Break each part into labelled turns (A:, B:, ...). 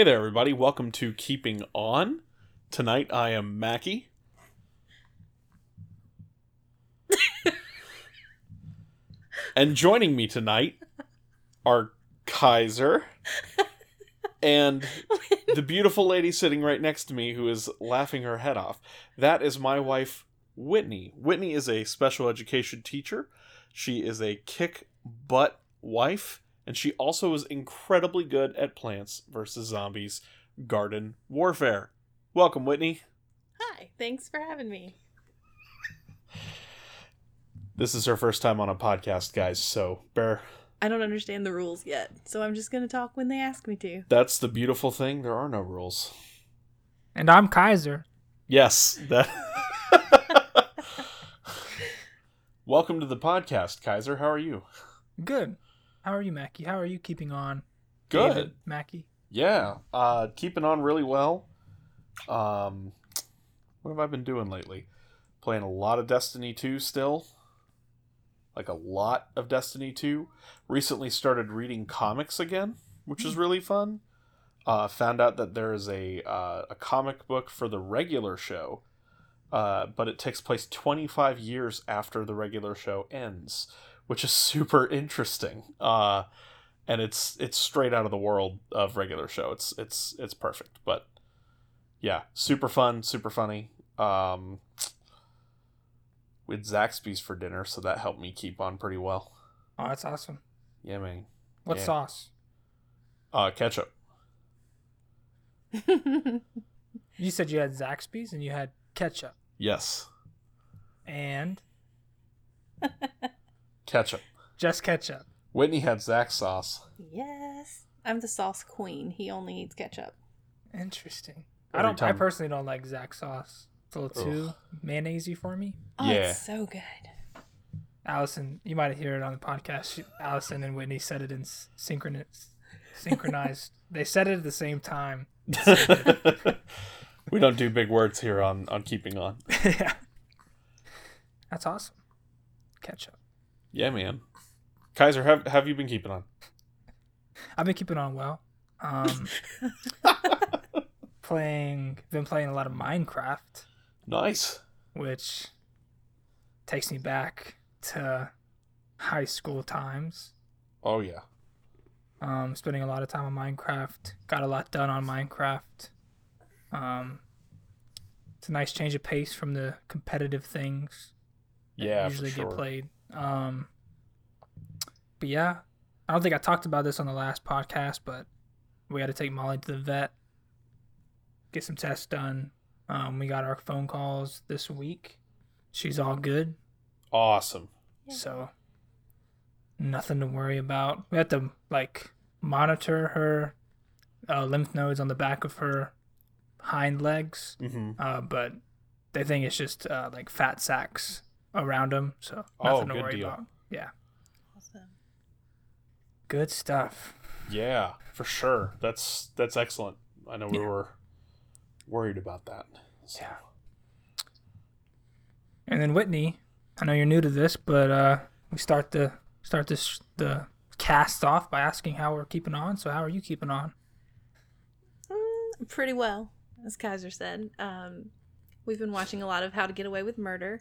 A: Hey there, everybody. Welcome to Keeping On. Tonight I am Mackay. and joining me tonight are Kiser and the beautiful lady sitting right next to me who is laughing her head off. That is my wife, Whitney. Whitney is a special education teacher. She is a kick butt wife, and she also is incredibly good at Plants vs. Zombies garden warfare. Welcome, Whitney.
B: Hi, thanks for having me.
A: This is her first time on a podcast, guys, so bear.
B: I don't understand the rules yet, so I'm just going to talk when they ask me to.
A: That's the beautiful thing. There are no rules.
C: And I'm Kiser.
A: Yes, that. Welcome to the podcast, Kiser. How are you?
C: Good. How are you, Mackay? How are you keeping on?
A: Good.
C: David, Mackay.
A: Yeah, uh, keeping on really well. Um, what have I been doing lately? Playing a lot of Destiny 2 still. Like a lot of Destiny 2. Recently started reading comics again, which is really fun. Uh, found out that there is a uh, a comic book for the regular show, uh, but it takes place 25 years after the regular show ends, which is super interesting. Uh, and it's it's straight out of the world of regular show. It's it's it's perfect. But yeah, super fun, super funny. Um, we had Zaxby's for dinner, so that helped me keep on pretty well.
C: Oh, that's awesome.
A: Yeah, man.
C: What
A: Yeah.
C: sauce?
A: Uh, ketchup.
C: You said you had Zaxby's and you had ketchup
A: Yes,
C: and
A: ketchup.
C: just ketchup.
A: Whitney had Zax sauce.
B: yes. I'm the sauce queen. He only eats ketchup.
C: Interesting. I don't. I personally don't like Zax sauce. It's a little too mayonnaisey for me.
B: Oh,
A: Yeah.
B: it's so good.
C: Allison, you might hear it on the podcast. She, Allison and Whitney said it in synchronous, synchronized. they said it at the same time.
A: we don't do big words here on on keeping on.
C: yeah, that's awesome. Ketchup.
A: Yeah, man. Kiser, have have you been keeping on?
C: I've been keeping on well. Um, playing, been playing a lot of Minecraft,
A: Nice.
C: which takes me back to high school times.
A: Oh yeah.
C: Um, spending a lot of time on Minecraft. Got a lot done on Minecraft. Um, it's a nice change of pace from the competitive things that
A: Yeah,
C: usually
A: for sure.
C: get played. Um, but yeah, I don't think I talked about this on the last podcast, but we had to take Molly to the vet, get some tests done. Um, we got our phone calls this week. She's all good,
A: Awesome.
C: So nothing to worry about. We had to like monitor her uh, lymph nodes on the back of her hind legs,
A: hmm
C: uh, but they think it's just uh, like fat sacs around them, so
A: Oh,
C: nothing to worry
A: deal.
C: about. Yeah,
B: Awesome.
C: good stuff.
A: Yeah, for sure. That's that's excellent. I know we
C: Yeah.
A: were worried about that. So.
C: Yeah. And then Whitney, I know you're new to this, but uh, we start the start this the cast off by asking how we're keeping on. So how are you keeping on?
B: Mm, pretty well, as Kiser said. Um, we've been watching a lot of How to Get Away with Murder.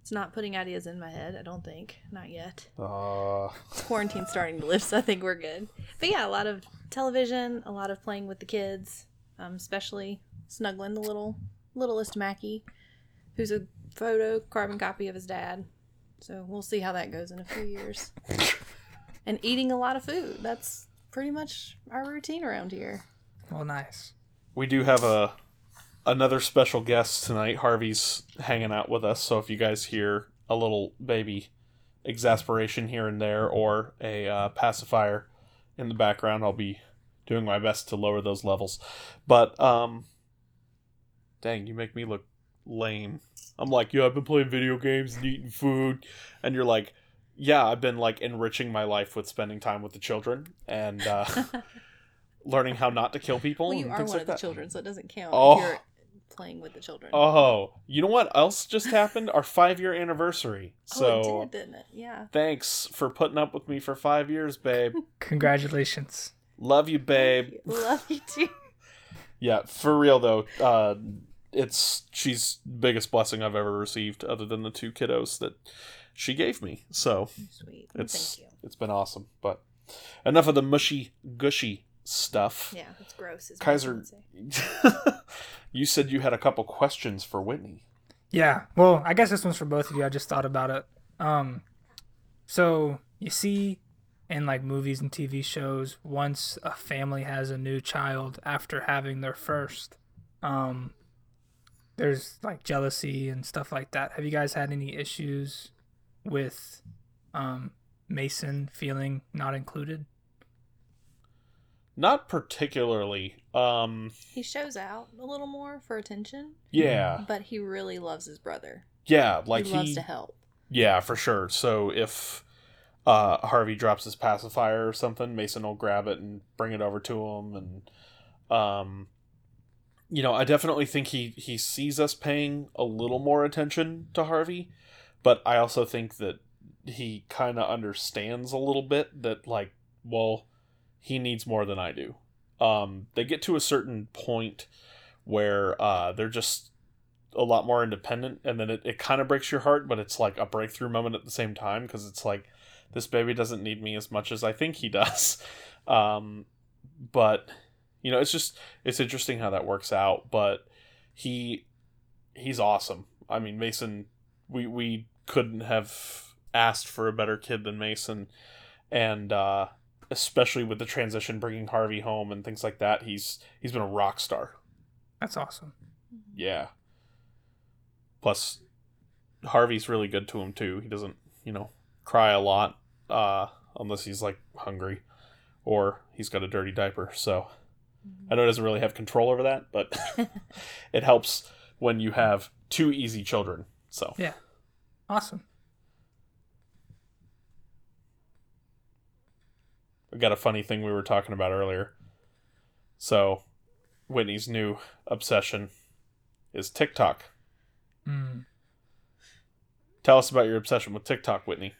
B: It's not putting ideas in my head, I don't think. Not yet.
A: Uh,
B: Quarantine's starting to lift, so I think we're good. But yeah, a lot of television, a lot of playing with the kids, um, especially snuggling the little littlest Mackay, who's a photo carbon copy of his dad. So we'll see how that goes in a few years. and eating a lot of food. That's pretty much our routine around here.
C: Well, nice.
A: we do have a another special guest tonight. Harvey's hanging out with us, so if you guys hear a little baby exasperation here and there or a uh, pacifier in the background, I'll be doing my best to lower those levels. But um, dang, you make me look lame. I'm like, yeah, I've been playing video games and eating food, and you're like, yeah, I've been like enriching my life with spending time with the children and uh, learning how not to kill people.
B: Well, you are one
A: like
B: of the children, so it doesn't count
A: Oh.
B: If you're playing with the children.
A: Oh, you know what else just happened? Our five year anniversary. So
B: oh, it did, didn't it? Yeah.
A: thanks for putting up with me for five years, babe.
C: Congratulations.
A: Love you, babe.
B: Love you too.
A: Yeah, for real though. Uh, it's she's biggest blessing I've ever received, other than the two kiddos that she gave me. So
B: Sweet.
A: it's
B: Thank you.
A: it's been awesome. But enough of the mushy gushy stuff.
B: Yeah, it's gross. Is
A: Kiser-
B: I say.
A: you said you had a couple questions for Whitney.
C: Yeah. Well, I guess this one's for both of you. I just thought about it. Um, so you see in like movies and TV shows, once a family has a new child after having their first, um, there's like jealousy and stuff like that. Have you guys had any issues with um, Mason feeling not included?
A: Not particularly. Um,
B: He shows out a little more for attention,
A: yeah,
B: but he really loves his brother.
A: yeah. Like
B: he
A: he,
B: loves to help.
A: yeah, for sure. So if uh, Harvey drops his pacifier or something, Mason will grab it and bring it over to him, and um, you know, I definitely think he he sees us paying a little more attention to Harvey, but I also think that he kind of understands a little bit that like, well, he needs more than I do. Um, they get to a certain point where uh, they're just a lot more independent, and then it, it kind of breaks your heart, but it's like a breakthrough moment at the same time because it's like this baby doesn't need me as much as I think he does. Um, but you know, it's just it's interesting how that works out. But he he's awesome. I mean, Mason, we we couldn't have asked for a better kid than Mason, and uh, especially with the transition, bringing Harvey home and things like that, he's he's been a rock star.
C: That's awesome.
A: Yeah. Plus, Harvey's really good to him too. He doesn't, you know, cry a lot, uh, unless he's like hungry, or he's got a dirty diaper. So I know he doesn't really have control over that, but it helps when you have two easy children. So
C: Yeah. Awesome.
A: Got a funny thing we were talking about earlier. So Whitney's new obsession is TikTok.
C: Mm.
A: Tell us about your obsession with TikTok, Whitney.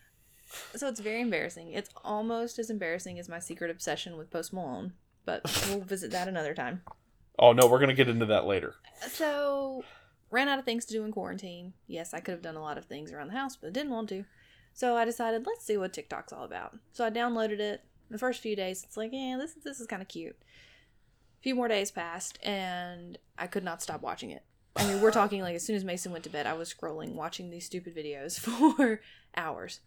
B: So it's very embarrassing. It's almost as embarrassing as my secret obsession with Post Malone, but we'll visit that another time.
A: Oh no, we're gonna get into that later.
B: So, ran out of things to do in quarantine. Yes, I could have done a lot of things around the house, but I didn't want to. So I decided, let's see what TikTok's all about. So I downloaded it. The first few days, it's like, yeah, this this is kind of cute. A few more days passed, and I could not stop watching it. I mean, we're talking like as soon as Mason went to bed, I was scrolling, watching these stupid videos for hours.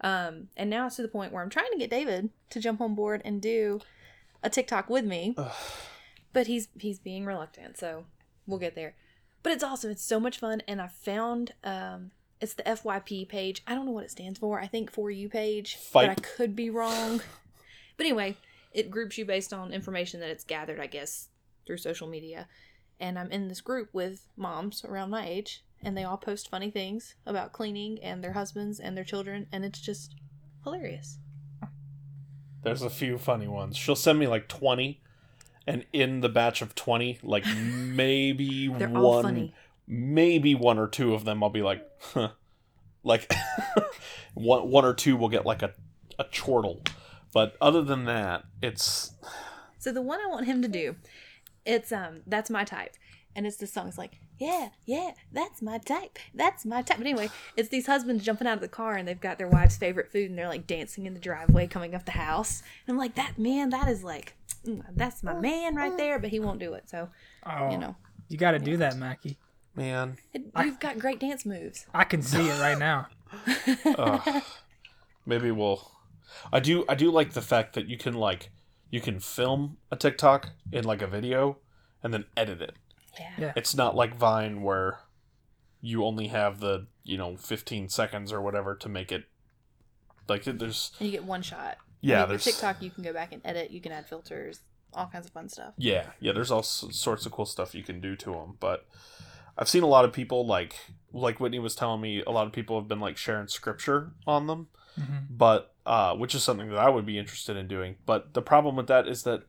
B: Um, and now it's to the point where I'm trying to get David to jump on board and do a TikTok with me, but he's he's being reluctant. So we'll get there. But it's awesome. It's so much fun, and I found um, it's the FYP page. I don't know what it stands for. I think for you page, but I could be wrong. But anyway, it groups you based on information that it's gathered, I guess, through social media. And I'm in this group with moms around my age, and they all post funny things about cleaning and their husbands and their children, and it's just hilarious.
A: There's a few funny ones. She'll send me like 20, and in the batch of 20, like maybe one, maybe one or two of them, I'll be like, huh. Like, one, one or two will get like a, a chortle. But other than that, it's.
B: So the one I want him to do, it's um that's my type. And it's the song. It's like, yeah, yeah, that's my type. That's my type. But anyway, it's these husbands jumping out of the car and they've got their wife's favorite food and they're like dancing in the driveway coming up the house. And I'm like, that man, that is like, mm, that's my man right there. But he won't do it. So,
C: Oh,
B: you know,
C: you got to do that, Mackay.
A: Man.
B: it, you've got great dance moves.
C: I can see it right now.
A: Ugh. maybe we'll. I do. I do like the fact that you can like you can film a TikTok in like a video and then edit it.
B: Yeah.
C: Yeah.
A: It's not like Vine where you only have the you know 15 seconds or whatever to make it. Like there's
B: And you get one shot.
A: yeah
B: I
A: there's
B: TikTok, you can go back and edit. You can add filters, all kinds of fun stuff.
A: yeah yeah there's all sorts of cool stuff you can do to them but i've seen a lot of people like like whitney was telling me a lot of people have been like sharing scripture on them
C: hmm
A: but uh which is something that i would be interested in doing but the problem with that is that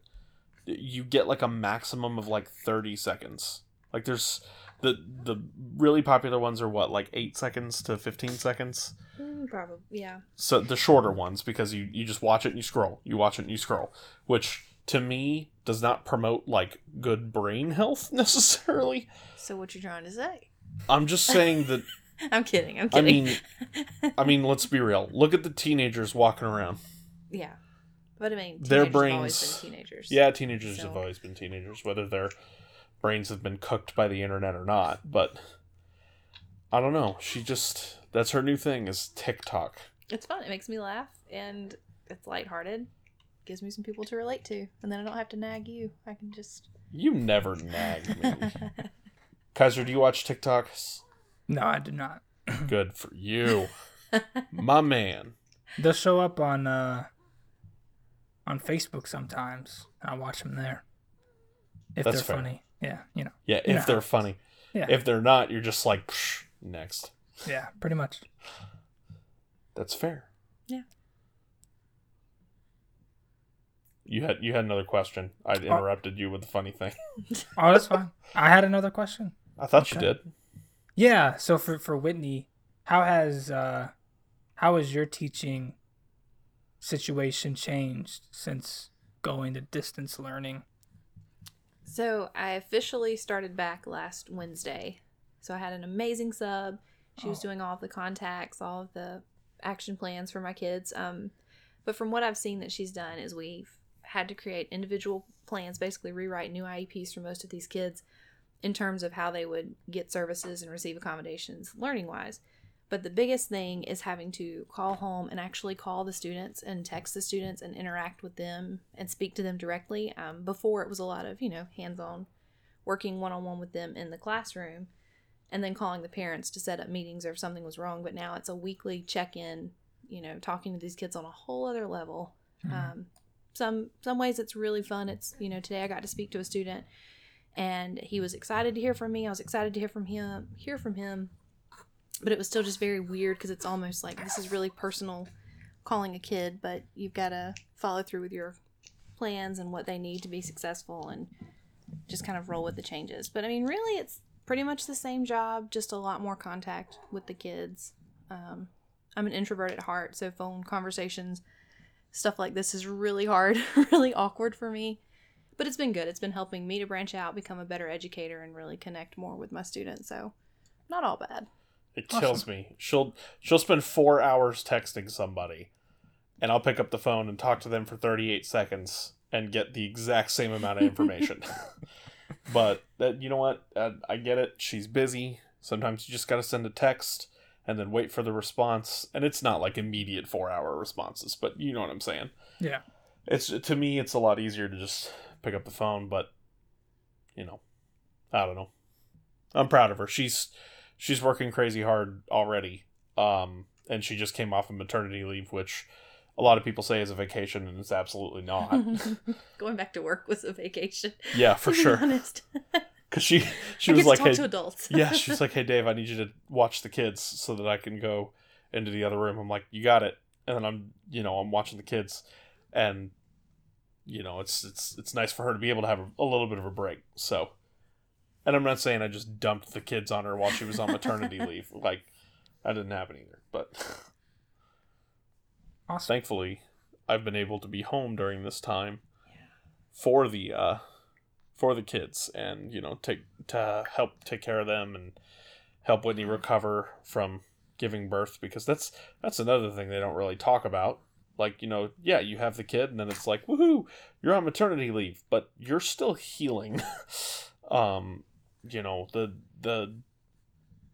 A: you get like a maximum of like 30 seconds like there's the the really popular ones are what like 8 seconds to 15 seconds
B: Mm, probably, yeah.
A: so the shorter ones because you you just watch it and you scroll you watch it and you scroll which to me does not promote like good brain health necessarily.
B: So what you're trying to say?
A: I'm just saying that
B: I'm kidding. I'm kidding.
A: I mean I mean let's be real. Look at the teenagers walking around.
B: yeah, but I mean,
A: Their
B: teenagers have always
A: brains-
B: been teenagers.
A: Yeah, teenagers
B: So-
A: have always been teenagers, whether their brains have been cooked by the internet or not. But I don't know. She just that's her new thing is TikTok.
B: it's fun. It makes me laugh, and it's lighthearted. Gives me some people to relate to, and then I don't have to nag you. I can just.
A: You never nag me. Kiser, do you watch TikToks?
C: No, I did not.
A: Good for you. My man.
C: They'll show up on uh on Facebook sometimes. I watch them there. If
A: That's
C: they're
A: fair.
C: funny. Yeah, you know.
A: Yeah,
C: You know
A: if they're funny.
C: Yeah.
A: If they're not, you're just like Psh, next.
C: Yeah, pretty much.
A: That's fair.
B: Yeah.
A: You had you had another question. I interrupted you with the funny thing.
C: Oh, that's fine. I had another question.
A: I thought you did.
C: Yeah, so for for Whitney, how has uh how has your teaching situation changed since going to distance learning?
B: So I officially started back last Wednesday. So I had an amazing sub. She was
C: Oh.
B: doing all of the contacts, all of the action plans for my kids. Um, but from what I've seen that she's done is we've had to create individual plans, basically rewrite new IEPs for most of these kids in terms of how they would get services and receive accommodations learning wise. But the biggest thing is having to call home and actually call the students and text the students and interact with them and speak to them directly. Um, before it was a lot of, you know, hands on working one on one with them in the classroom and then calling the parents to set up meetings or if something was wrong. But now it's a weekly check in, you know, talking to these kids on a whole other level. Um, some some ways it's really fun. It's you know today I got to speak to a student, and he was excited to hear from me. I was excited to hear from him. Hear from him, but it was still just very weird because it's almost like this is really personal, calling a kid, but you've got to follow through with your plans and what they need to be successful, and just kind of roll with the changes. But I mean, really, it's pretty much the same job, just a lot more contact with the kids. Um, I'm an introvert at heart, so phone conversations stuff like this is really hard, really awkward for me. But it's been good. It's been helping me to branch out, become a better educator, and really connect more with my students. So, not all bad.
A: It kills me. She'll she'll spend four hours texting somebody, and I'll pick up the phone and talk to them for thirty eight seconds and get the exact same amount of information. but that you know what? Uh, I get it. She's busy. Sometimes you just got to send a text and then wait for the response. And it's not like immediate four hour responses, but you know what I'm saying.
C: Yeah.
A: It's to me, it's a lot easier to just pick up the phone. But you know, I don't know. I'm proud of her. She's she's working crazy hard already. Um, and she just came off of maternity leave, which a lot of people say is a vacation, and it's absolutely not.
B: Going back to work was a vacation.
A: yeah, for sure.
B: honest.
A: Because she she
B: I
A: was like, hey,
B: to adults.
A: yeah, she's like, hey Dave, I need you to watch the kids so that I can go into the other room. I'm like, you got it. And then I'm, you know, I'm watching the kids, and you know, it's it's it's nice for her to be able to have a, little bit of a break. So, and I'm not saying I just dumped the kids on her while she was on maternity leave. Like, that didn't happen either. But
C: Awesome.
A: thankfully, I've been able to be home during this time for the uh for the kids and you know take to help take care of them and help Whitney recover from giving birth because that's that's another thing they don't really talk about like you know yeah you have the kid and then it's like woohoo you're on maternity leave but you're still healing um you know the the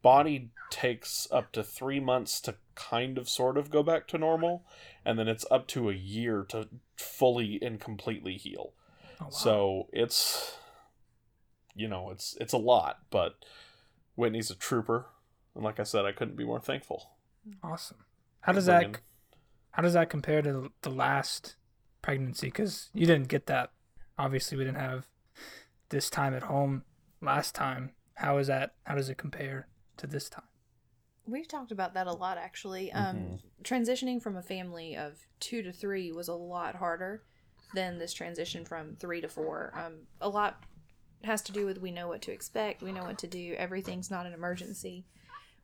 A: body takes up to 3 months to kind of sort of go back to normal and then it's up to a year to fully and completely heal
C: Oh, wow.
A: so it's you know, it's it's a lot, but Whitney's a trooper. And like I said, I couldn't be more thankful.
C: awesome. How does that how does that compare to the- the last pregnancy? Because you didn't get that. Obviously, we didn't have this time at home last time. How is that? How does it compare to this time?
B: We've talked about that a lot, actually. Um, Transitioning from a family of two to three was a lot harder than this transition from three to four. Um, a lot has to do with we know what to expect, we know what to do, everything's not an emergency.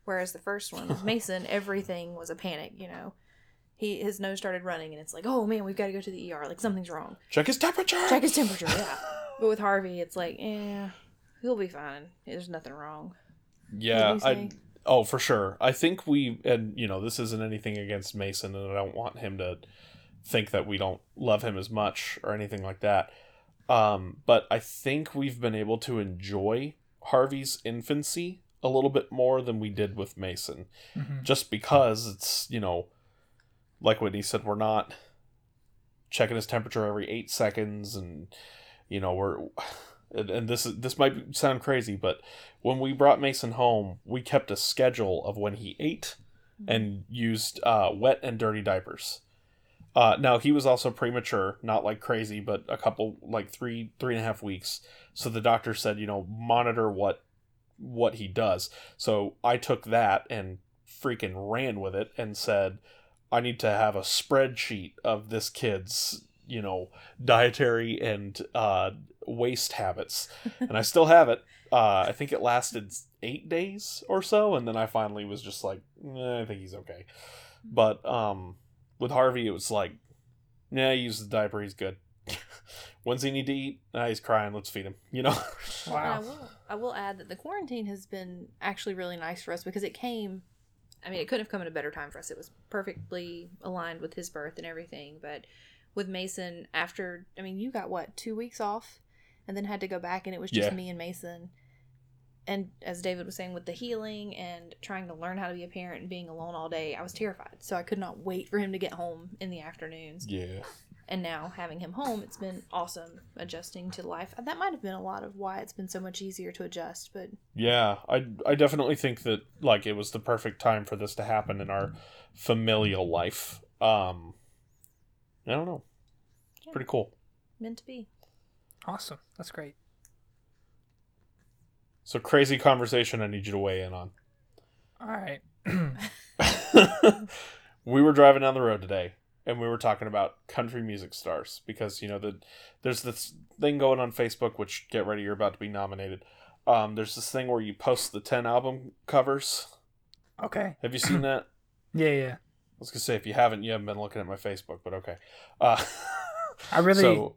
B: Whereas the first one with Mason, everything was a panic, you know. He his nose started running, and it's like, oh man, we've got to go to the ER. Like something's wrong.
A: Check his temperature.
B: Check his temperature. Yeah. but with Harvey, it's like, eh, he'll be fine. There's nothing wrong.
A: Yeah, I oh for sure. I think we and you know this isn't anything against Mason, and I don't want him to think that we don't love him as much or anything like that. Um, but I think we've been able to enjoy Harvey's infancy a little bit more than we did with Mason,
C: Mhm.
A: just because it's you know, like Whitney said, we're not checking his temperature every eight seconds, and you know we're. And, and this is this might sound crazy, but when we brought Mason home, we kept a schedule of when he ate and used uh, wet and dirty diapers. Uh, now he was also premature, not like crazy, but a couple like three three and a half weeks. So the doctor said, you know, monitor what what he does. So I took that and freaking ran with it and said, I need to have a spreadsheet of this kid's you know dietary and uh, waste habits, and I still have it. Uh, I think it lasted eight days or so, and then I finally was just like, eh, I think he's okay. But um, with Harvey, it was like, yeah, he uses the diaper, he's good. When's he need to eat? Ah, he's crying. Let's feed him. You know.
B: And I
C: Wow.
B: will, I will add that the quarantine has been actually really nice for us because it came. I mean, it couldn't have come at a better time for us. It was perfectly aligned with his birth and everything. But with Mason, after I mean, you got what two weeks off, and then had to go back, and it was just
A: Yeah.
B: me and Mason. And as David was saying, with the healing and trying to learn how to be a parent and being alone all day, I was terrified. So I could not wait for him to get home in the afternoons
A: yeah.
B: And now having him home it's been awesome adjusting to life that might have been a lot of why it's been so much easier to adjust but
A: Yeah, I I definitely think that like it was the perfect time for this to happen in our familial life. Um I don't know. It's
B: Yeah.
A: pretty cool.
B: meant to be
C: Awesome. That's great.
A: So crazy conversation I need you to weigh in on.
C: All right.
A: we were driving down the road today and we were talking about country music stars because you know the there's this thing going on Facebook which get ready you're about to be nominated. Um there's this thing where you post the 10 album covers.
C: okay.
A: Have you seen that?
C: Yeah, yeah.
A: I was gonna say if you haven't, you haven't been looking at my Facebook, but okay. Uh,
C: I really
A: so.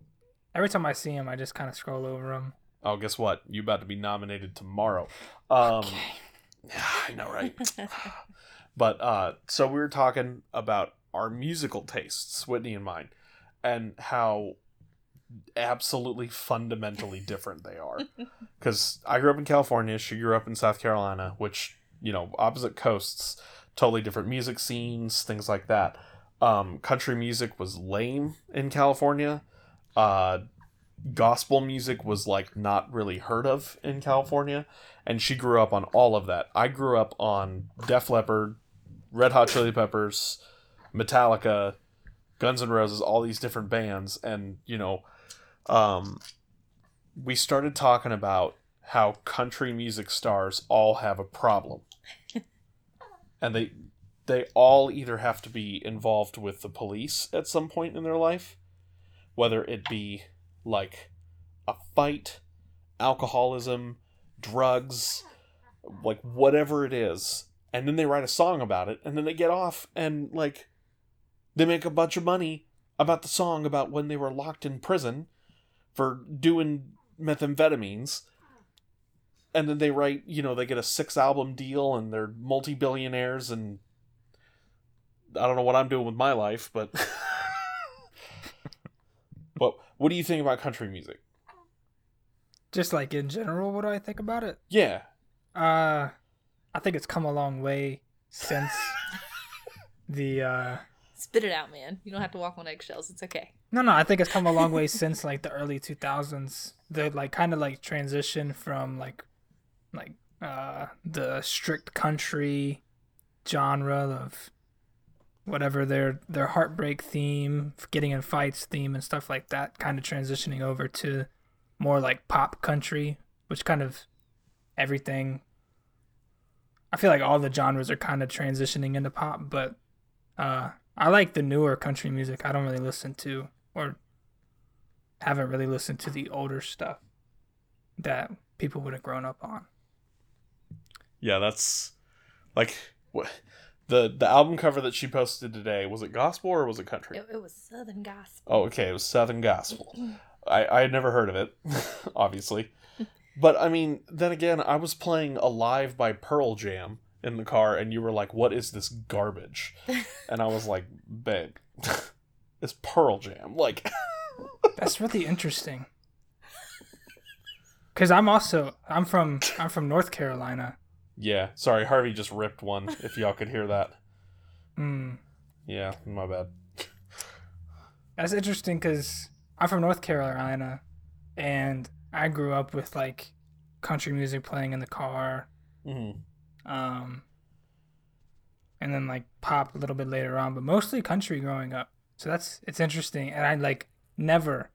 C: every time I see him, I just kind of scroll over him.
A: Oh, guess what? You're about to be nominated tomorrow. Um, Yeah, I know, right? but uh, so we were talking about our musical tastes, Whitney and mine, and how absolutely fundamentally different they are. Because I grew up in California, she grew up in South Carolina, which you know, opposite coasts, totally different music scenes, things like that. Um, country music was lame in California. Uh, gospel music was like not really heard of in California, and she grew up on all of that. I grew up on Def Leppard, Red Hot Chili Peppers, Metallica, Guns N' Roses, all these different bands, and you know, um, we started talking about how country music stars all have a problem, and they they all either have to be involved with the police at some point in their life, whether it be like a fight, alcoholism, drugs, like whatever it is, and then they write a song about it, and then they get off and like they make a bunch of money about the song about when they were locked in prison for doing methamphetamines. And then they write, you know, they get a six album deal and they're multi billionaires and I don't know what I'm doing with my life, but But what do you think about country music?
C: Just like in general, what do I think about it?
A: Yeah.
C: Uh, I think it's come a long way since the uh.
B: Spit it out man. You don't have to walk on eggshells. It's okay.
C: No, no, I think it's come a long way since like the early 2000s. The like kind of like transition from like like uh the strict country genre of whatever their their heartbreak theme, getting in fights theme and stuff like that kind of transitioning over to more like pop country, which kind of everything I feel like all the genres are kind of transitioning into pop, but uh I like the newer country music. I don't really listen to or haven't really listened to the older stuff that people would have grown up on.
A: Yeah, that's like what the the album cover that she posted today was it gospel or was it country?
B: It, it was Southern gospel.
A: Oh, okay, it was Southern Gospel. I, I had never heard of it, obviously. But I mean, then again, I was playing Alive by Pearl Jam in the car, and you were like, What is this garbage? And I was like, Babe, it's Pearl Jam. Like,
C: That's really interesting. Cause I'm also I'm from I'm from North Carolina.
A: yeah, sorry, Harvey just ripped one, if y'all could hear that.
C: Mm.
A: Yeah, my bad.
C: That's interesting because I'm from North Carolina, and I grew up with like country music playing in the car,
A: hmm
C: um, and then like pop a little bit later on, but mostly country growing up. So that's it's interesting, and I like never,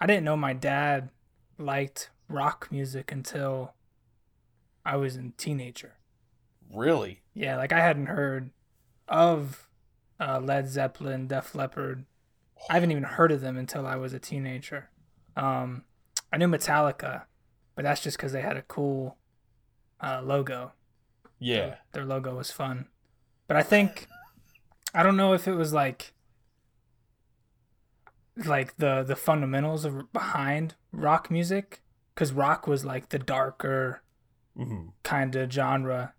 C: I didn't know my dad liked rock music until I was a teenager.
A: Really?
C: Yeah, like I hadn't heard of uh, Led Zeppelin, Def Leppard. I haven't even heard of them until I was a teenager. Um, I knew Metallica, but that's just because they had a cool uh, logo.
A: Yeah.
C: Their logo was fun. But I think I don't know if it was like like the the fundamentals of behind rock music cuz rock was like the darker
A: hmm
C: kind of genre.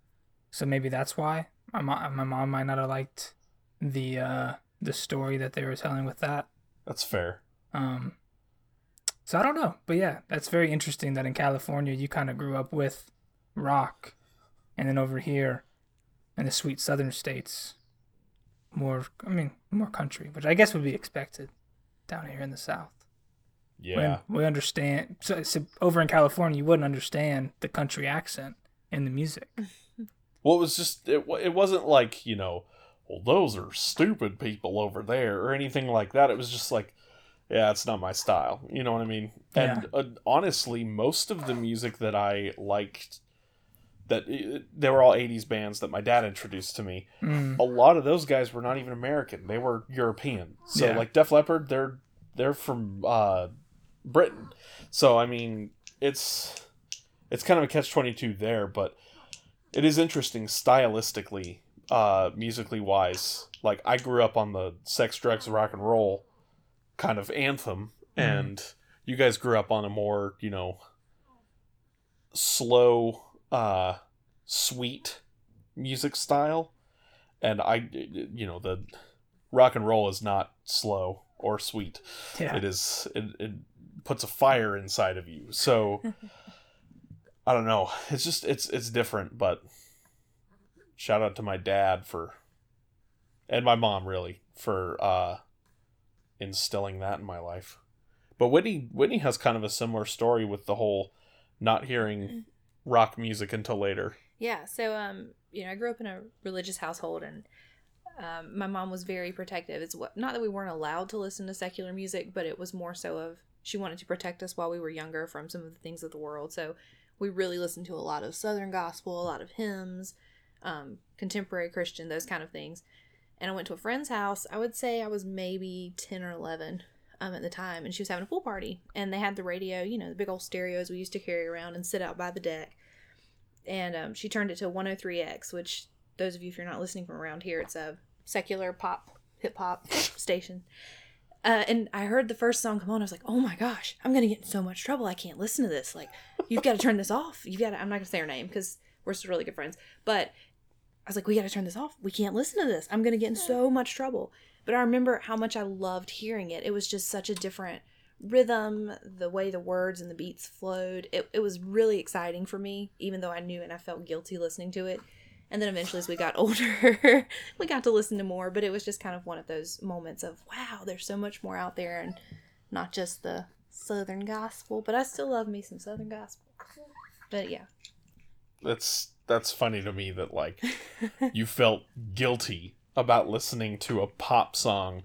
C: So maybe that's why my mom, my mom might not have liked the uh the story that they were telling with that.
A: That's fair.
C: Um so I don't know, but yeah, that's very interesting that in California you kind of grew up with rock and then over here in the sweet southern states more I mean more country, which I guess would be expected down here in the south.
A: Yeah.
C: When we understand so, so over in California you wouldn't understand the country accent in the music.
A: Well, it was just it. It wasn't like you know, well, those are stupid people over there or anything like that. It was just like, yeah, it's not my style. You know what I mean? And uh, honestly, most of the music that I liked, that uh, they were all '80s bands that my dad introduced to me.
C: Mm.
A: A lot of those guys were not even American; they were European. So,
C: Yeah.
A: like Def Leppard, they're they're from uh, Britain. So, I mean, it's it's kind of a catch twenty two there, but it is interesting stylistically, uh, musically wise. Like I grew up on the sex, drugs, rock and roll kind of anthem,
C: Mhm.
A: and you guys grew up on a more, you know, slow, uh, sweet music style. And I, you know, the rock and roll is not slow or sweet.
C: Yeah.
A: It is. It, it puts a fire inside of you. So I don't know. It's just it's it's different. But shout out to my dad for and my mom really for uh instilling that in my life. But Whitney Whitney has kind of a similar story with the whole not hearing rock music until later.
B: Yeah, so um, you know, I grew up in a religious household, and um, my mom was very protective. It's what not that we weren't allowed to listen to secular music, but it was more so of she wanted to protect us while we were younger from some of the things of the world. So we really listened to a lot of Southern gospel, a lot of hymns, um, contemporary Christian, those kind of things. And I went to a friend's house. I would say I was maybe ten or eleven um, at the time, and she was having a pool party, and they had the radio, you know, the big old stereos we used to carry around and sit out by the deck and um, she turned it to 103x which those of you if you're not listening from around here it's a secular pop hip hop station. Uh, and i heard the first song come on i was like oh my gosh i'm gonna get in so much trouble i can't listen to this like you've got to turn this off you've got i'm not gonna say her name because we're still really good friends but i was like we got to turn this off we can't listen to this i'm gonna get in so much trouble. But i remember how much i loved hearing it it was just such a different rhythm, the way the words and the beats flowed. It, it was really exciting for me, even though I knew and I felt guilty listening to it. And then eventually, as we got older, we got to listen to more. But it was just kind of one of those moments of, wow, there's so much more out there and not just the Southern gospel. But I still love me some Southern gospel. But yeah.
A: That's that's funny to me that like you felt guilty about listening to a pop song.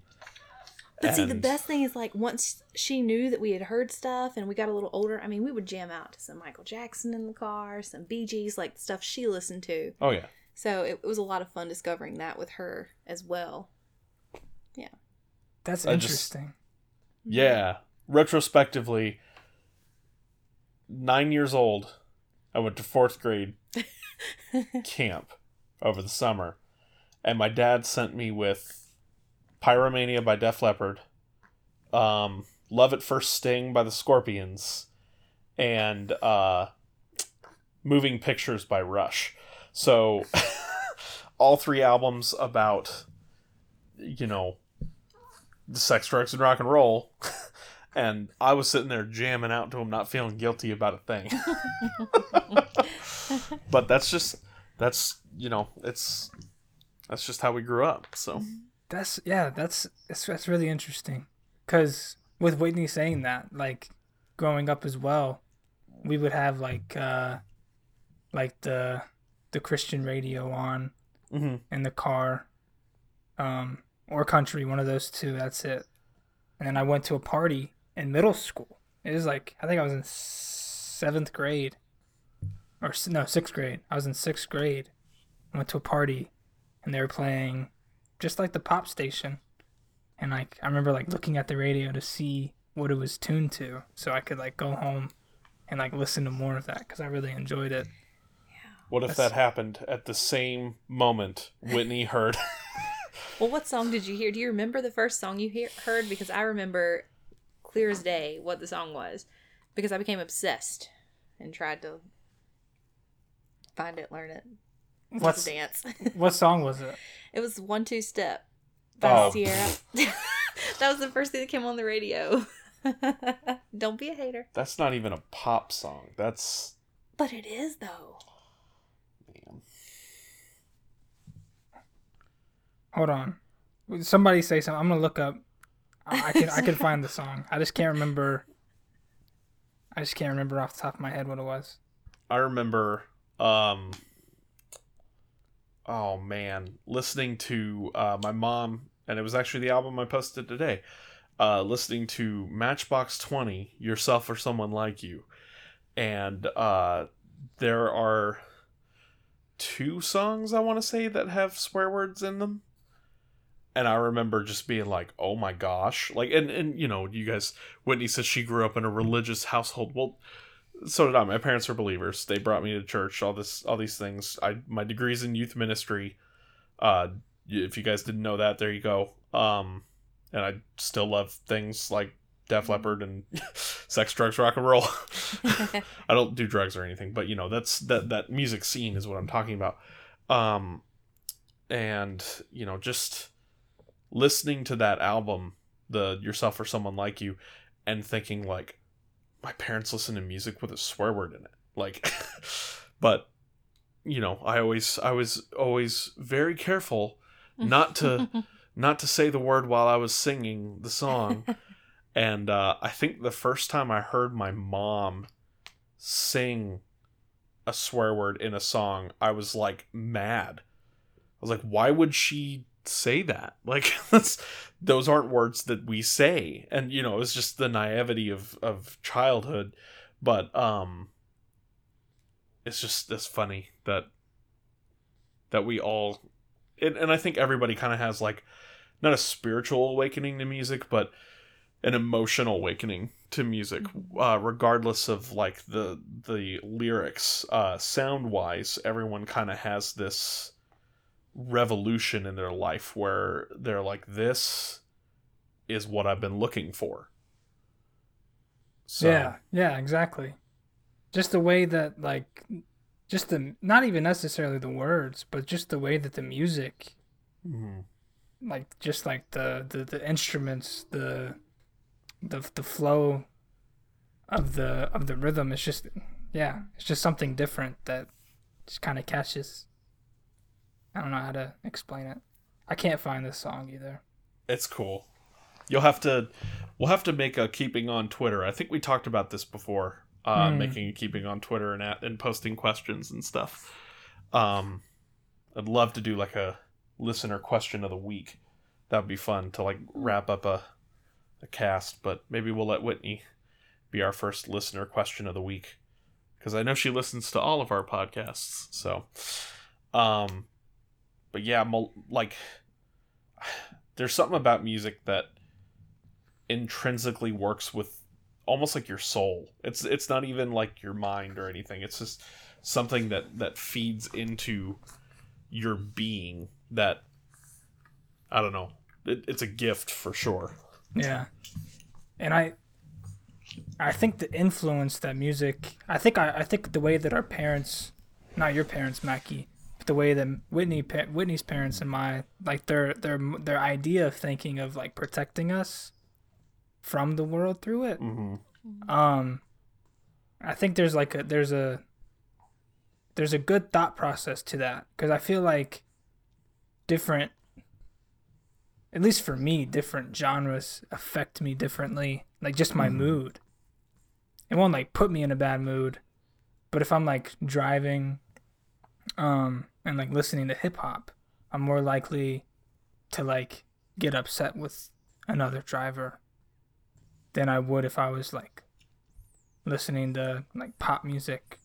B: But see, the best thing is like once she knew that we had heard stuff and we got a little older, I mean, we would jam out to some Michael Jackson in the car, some Bee Gees, like stuff she listened to.
A: Oh yeah.
B: So it, it was a lot of fun discovering that with her as well. Yeah.
C: That's
A: I just-
C: interesting. Mm-hmm.
A: Yeah. Retrospectively, nine years old, I went to fourth grade camp over the summer. and my dad sent me with Pyromania by Def Leppard, um, Love at First Sting by the Scorpions, and uh, Moving Pictures by Rush. So, all three albums about, you know, the sex, drugs, and rock and roll. and I was sitting there jamming out to them, not feeling guilty about a thing. but that's just, that's, you know, it's, that's just how we grew up. So,
C: That's yeah, that's that's, that's really interesting. Cause with Whitney saying that, like growing up as well, we would have like uh like the the Christian radio on
A: mhm.
C: in the car, um, or country, one of those two. That's it. And then I went to a party in middle school. It was like I think I was in seventh grade, or no sixth grade. I was in sixth grade. I went to a party, and they were playing just like the pop station, and like I remember like looking at the radio to see what it was tuned to, so I could like go home and like listen to more of that because I really enjoyed it.
A: what if
C: That's-
A: that happened at the same moment Whitney heard?
B: Well, what song did you hear? Do you remember the first song you hear, heard? Because I remember clear as day what the song was, because I became obsessed and tried to find it, learn it, just
C: What's
B: dance.
C: what song was it?
B: it was one two step by
A: Oh.
B: Ciara. that was the first thing that came on the radio. Don't be a hater,
A: That's not even a pop song. That's,
B: but it is though.
A: man.
C: Hold on. Somebody say something. I'm gonna look up. I I can I can find the song. I just can't remember. I just can't remember off the top of my head what it was.
A: I remember um oh man, listening to uh my mom and it was actually the album I posted today. Uh listening to Matchbox 20, Yourself or Someone Like You. And uh there are two songs I want to say that have swear words in them. And I remember just being like, "Oh my gosh!" Like, and and you know, you guys. Whitney says she grew up in a religious household. Well, so did I. My parents are believers. They brought me to church. All this, all these things. I my degrees in youth ministry. Uh, if you guys didn't know that, there you go. Um, and I still love things like Def Leppard and sex, drugs, rock and roll. I don't do drugs or anything, but you know that's that that music scene is what I'm talking about. Um, and you know just listening to that album, the Yourself or Someone Like You, and thinking like my parents listen to music with a swear word in it. Like but you know i always i was always very careful not to not to say the word while i was singing the song. And uh, i think the first time i heard my mom sing a swear word in a song i was like mad. I was like why would she say that. Like that's those aren't words that we say. And you know it's just the naivety of of childhood. But um it's just it's funny that that we all and, and i think everybody kind of has like not a spiritual awakening to music but an emotional awakening to music uh, regardless of like the the lyrics. Uh sound wise everyone kind of has this revolution in their life where they're like this is what i've been looking for so
C: Yeah, yeah, exactly. Just the way that like, just the not even necessarily the words, but just the way that the music,
A: Mhm.
C: like just like the the, the instruments, the the the flow of the of the rhythm. It's just yeah, it's just something different that just kind of catches. I don't know how to explain it. I can't find this song either.
A: it's cool you'll have to we'll have to make a keeping on twitter i think we talked about this before uh
C: Hmm.
A: making a keeping on twitter and at and posting questions and stuff um i'd love to do like a listener question of the week that would be fun to like wrap up a a cast but maybe we'll let whitney be our first listener question of the week because i know she listens to all of our podcasts so um but yeah like there's something about music that intrinsically works with almost like your soul. It's it's not even like your mind or anything. It's just something that that feeds into your being that I don't know. It, it's a gift for sure.
C: Yeah. And I I think the influence that music I think I, I think the way that our parents not your parents, Mackay, the way that Whitney Whitney's parents and my like their their their idea of thinking of like protecting us from the world through it.
A: Mm-hmm.
C: Um I think there's like a there's a there's a good thought process to that because I feel like different at least for me, different genres affect me differently. Like just my mood. It won't like put me in a bad mood. But if I'm like driving um and like listening to hip hop, I'm more likely to like get upset with another driver than I would if I was like listening to like pop music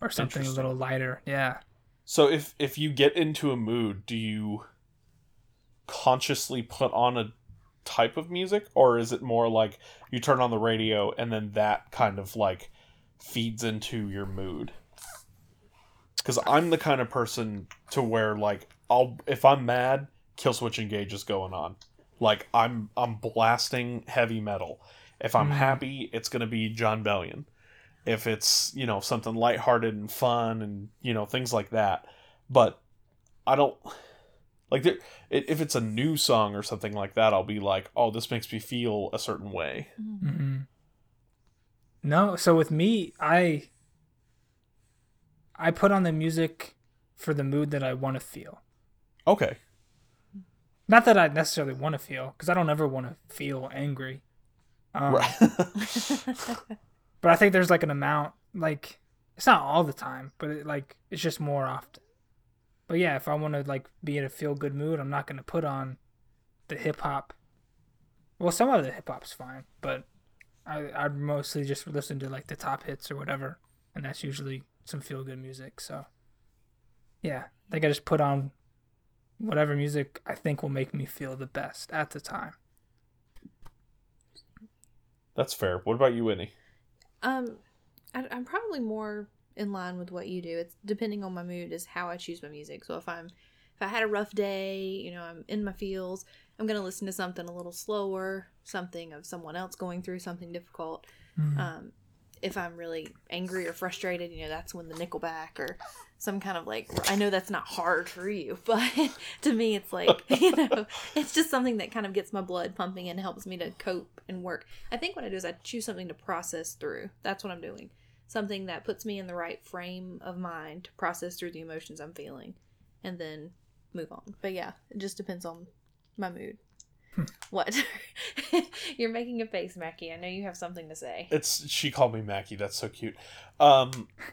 C: or something a little lighter. Yeah.
A: So if if you get into a mood, do you consciously put on a type of music or is it more like you turn on the radio and then that kind of like feeds into your mood? Cuz I'm the kind of person to where like I'll if I'm mad, Killswitch Engage is going on. Like I'm I'm blasting heavy metal. If I'm
C: Mm.
A: happy, it's going to be Jon Bellion. If it's, you know, something lighthearted and fun and, you know, things like that. But I don't like there, i- if it's a new song or something like that, I'll be like, "Oh, this makes me feel a certain way."
C: Mm-hmm. No, so with me, I I put on the music for the mood that I want to feel.
A: Okay.
C: Not that I necessarily want to feel, because I don't ever want to feel angry. Um,
A: Right.
C: But I think there's like an amount, like it's not all the time, but it, like it's just more often. But yeah, if I want to like be in a feel good mood, I'm not gonna put on the hip hop. Well, some of the hip hop's fine, but I I'd mostly just listen to like the top hits or whatever, and that's usually some feel good music. So yeah, I think I just put on whatever music I think will make me feel the best at the time.
A: That's fair. What about you, Winnie?
B: Um, I, I'm probably more in line with what you do. It's depending on my mood is how I choose my music. So if I'm if I had a rough day, you know, I'm in my feels, I'm gonna listen to something a little slower, something of someone else going through something difficult. Um, if I'm really angry or frustrated, you know, that's when the Nickelback or some kind of like I know that's not hard for you, but to me it's like, you know, it's just something that kind of gets my blood pumping and helps me to cope and work. I think what I do is I choose something to process through. That's what I'm doing. Something that puts me in the right frame of mind to process through the emotions I'm feeling and then move on. But yeah, it just depends on my mood. What? You're making a face, Mackie. I know you have something to say.
A: It's she called me Mackie. That's so cute. Um,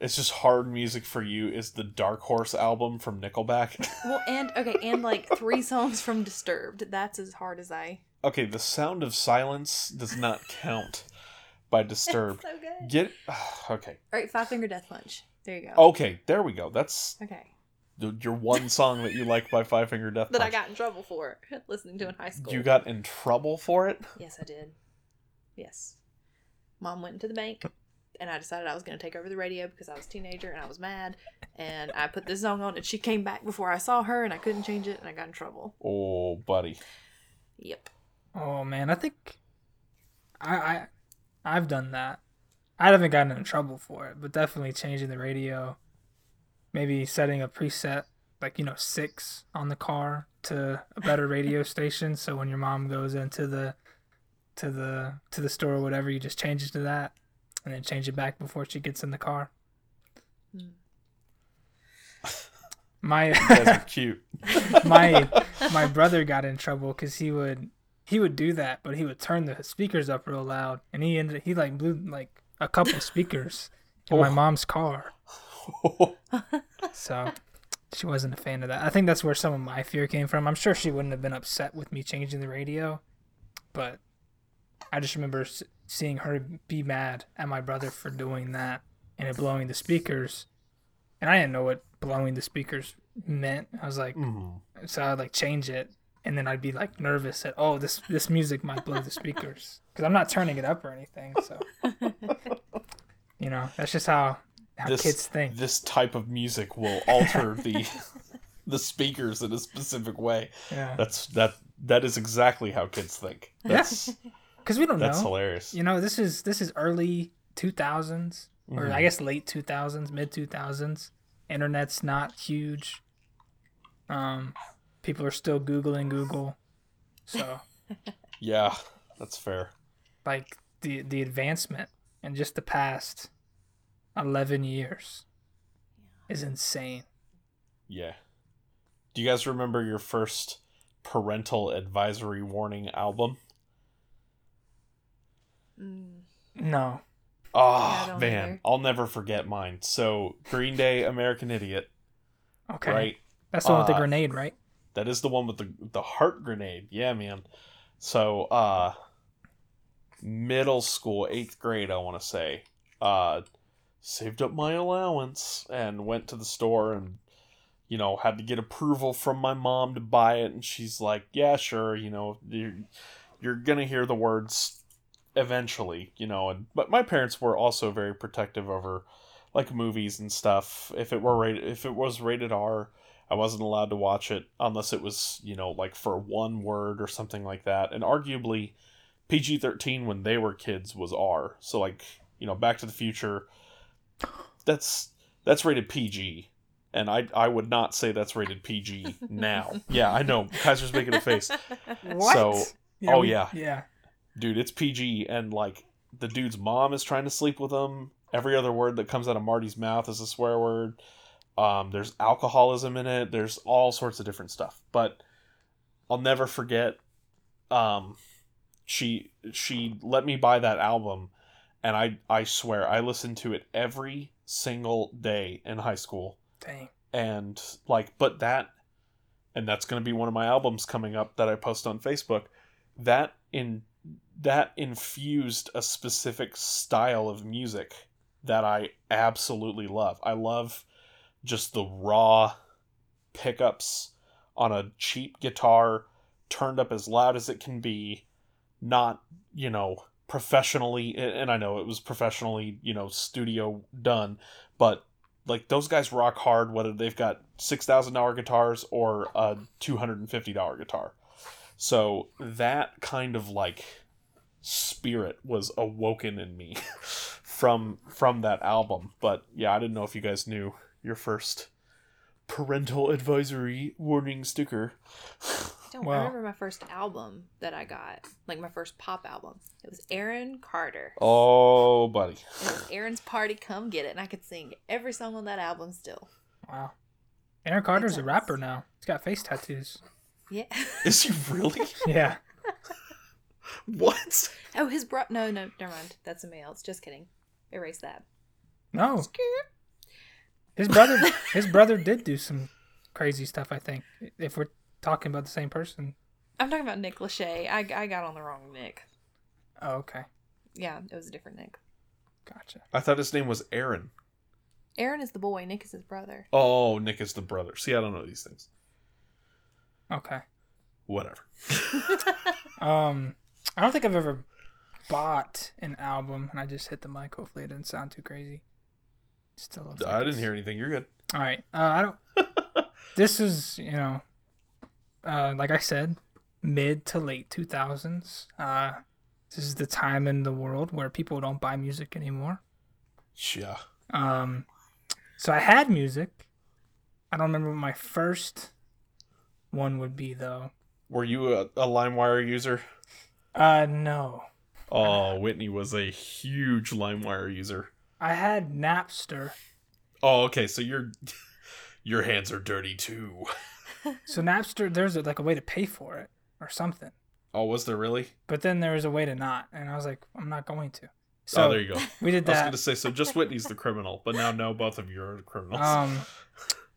A: it's just hard music for you. Is the Dark Horse album from Nickelback?
B: Well, and okay, and like three songs from Disturbed. That's as hard as I.
A: okay, the Sound of Silence does not count by Disturbed.
B: So good.
A: Get okay.
B: All right, Five Finger Death Punch. There you go.
A: Okay, there we go. That's
B: Okay.
A: The- your one song that you like by Five Finger Death
B: That I got in trouble for listening to in high school.
A: You got in trouble for it?
B: Yes, I did. Yes. Mom went into the bank, and I decided I was going to take over the radio because I was a teenager and I was mad. And I put this song on, and she came back before I saw her, and I couldn't change it, and I got in trouble.
A: Oh, buddy.
B: Yep.
C: Oh man, I think I I I've done that. I haven't gotten in trouble for it, but definitely changing the radio, maybe setting a preset like you know six on the car to a better radio station. So when your mom goes into the to the to the store or whatever, you just change it to that, and then change it back before she gets in the car.
B: Hmm.
C: My
A: You guys are cute.
C: my my brother got in trouble because he would he would do that, but he would turn the speakers up real loud, and he ended he like blew like a couple speakers in my
A: Oh.
C: mom's car. So she wasn't a fan of that. I think that's where some of my fear came from. I'm sure she wouldn't have been upset with me changing the radio, but I just remember s- seeing her be mad at my brother for doing that and it blowing the speakers. And I didn't know what blowing the speakers meant. I was like,
A: mm-hmm.
C: so I'd like change it, and then I'd be like nervous that oh this this music might blow the speakers because I'm not turning it up or anything. So you know that's just how how
A: This
C: kids think.
A: this type of music will alter the the speakers in a specific way.
C: Yeah.
A: That's that that is exactly how kids think. That's
C: Because we don't
A: that's
C: know.
A: hilarious.
C: You know, this is this is early 2000s, or
A: Mhm.
C: I guess late 2000s, mid 2000s. Internet's not huge. Um, people are still googling Google, so
A: Yeah, that's fair.
C: like the the advancement and just the past 11 years is insane.
A: Yeah. Do you guys remember your first parental advisory warning album?
B: Mm.
C: No.
A: Oh
B: don't
A: man,
B: either.
A: I'll never forget mine. So Green Day, American Idiot,
C: Okay.
A: right?
C: That's the one with the
A: Uh,
C: grenade, right?
A: That is the one with the the heart grenade. Yeah, man. So, uh middle school, 8th grade, I want to say. Uh saved up my allowance and went to the store and you know, had to get approval from my mom to buy it and she's like, "Yeah, sure, you know, you're you're to hear the words eventually, you know." And but my parents were also very protective over like movies and stuff. If it were rated if it was rated R, I wasn't allowed to watch it unless it was, you know, like for one word or something like that. And arguably, PG 13 when they were kids was R. So, like, you know, Back to the Future, that's that's rated PG. And I, I would not say that's rated PG now. yeah, I know. Kiser's making a face. What? So- oh,
C: we-
A: yeah.
C: Yeah.
A: Dude, it's PG. And, like, the dude's mom is trying to sleep with him. Every other word that comes out of Marty's mouth is a swear word. Um, there's alcoholism in it. There's all sorts of different stuff. But I'll never forget. Um, she she let me buy that album, and I I swear I listened to it every single day in high school.
C: Dang.
A: And like, but that, and that's going to be one of my albums coming up that I post on Facebook. That in that infused a specific style of music that I absolutely love. I love just the raw pickups on a cheap guitar turned up as loud as it can be not you know professionally and i know it was professionally you know studio done but like those guys rock hard whether they've got $6000 guitars or a $250 guitar. So that kind of like spirit was awoken in me from from that album. But yeah i didn't know if you guys knew your first parental advisory warning sticker
B: Don't
C: Wow.
B: I remember my first album that I got, like my first pop album. It was Aaron Carter.
A: oh buddy
B: It was Aaron's Party, Come Get It, and I could sing every song on that album still.
C: Wow. Aaron Carter's a rapper now. He's got face tattoos.
B: Yeah.
A: is he really
C: Yeah.
A: what
B: oh, his bro. No, no, never mind. That's somebody else. Just kidding. Erase that.
C: No. His brother his brother did do some crazy stuff, I think. If we're talking about the same person.
B: I'm talking about Nick Lachey. I, I got on the wrong Nick.
C: Oh, okay.
B: Yeah, it was a different Nick.
C: Gotcha.
A: i thought his name was aaron
B: Aaron is the boy. Nick is his brother.
A: oh nick is the brother see i don't know these things
C: Okay.
A: whatever
C: Um I don't think I've ever bought an album and I just hit the mic. Hopefully it didn't sound too crazy. Still looks like
A: i didn't
C: it's-
A: hear anything you're good
C: All right. Uh, I don't. this is you know, uh, like I said, mid to late two thousands. Uh, this is the time in the world where people don't buy music anymore.
A: yeah
C: Um, so I had music. I don't remember what my first one would be though.
A: were you a, a limewire user
C: Uh, no.
A: oh whitney was a huge limewire user
C: I had Napster.
A: oh okay so your your hands are dirty too
C: So Napster, there's a, like a way to pay for it or something.
A: oh was there really
C: But then there was a way to not, and I was like, I'm not going to. So
A: oh there you go
C: we did that.
A: I was gonna say so. Just Whitney's the criminal, but now no, both of you are criminals.
C: Um,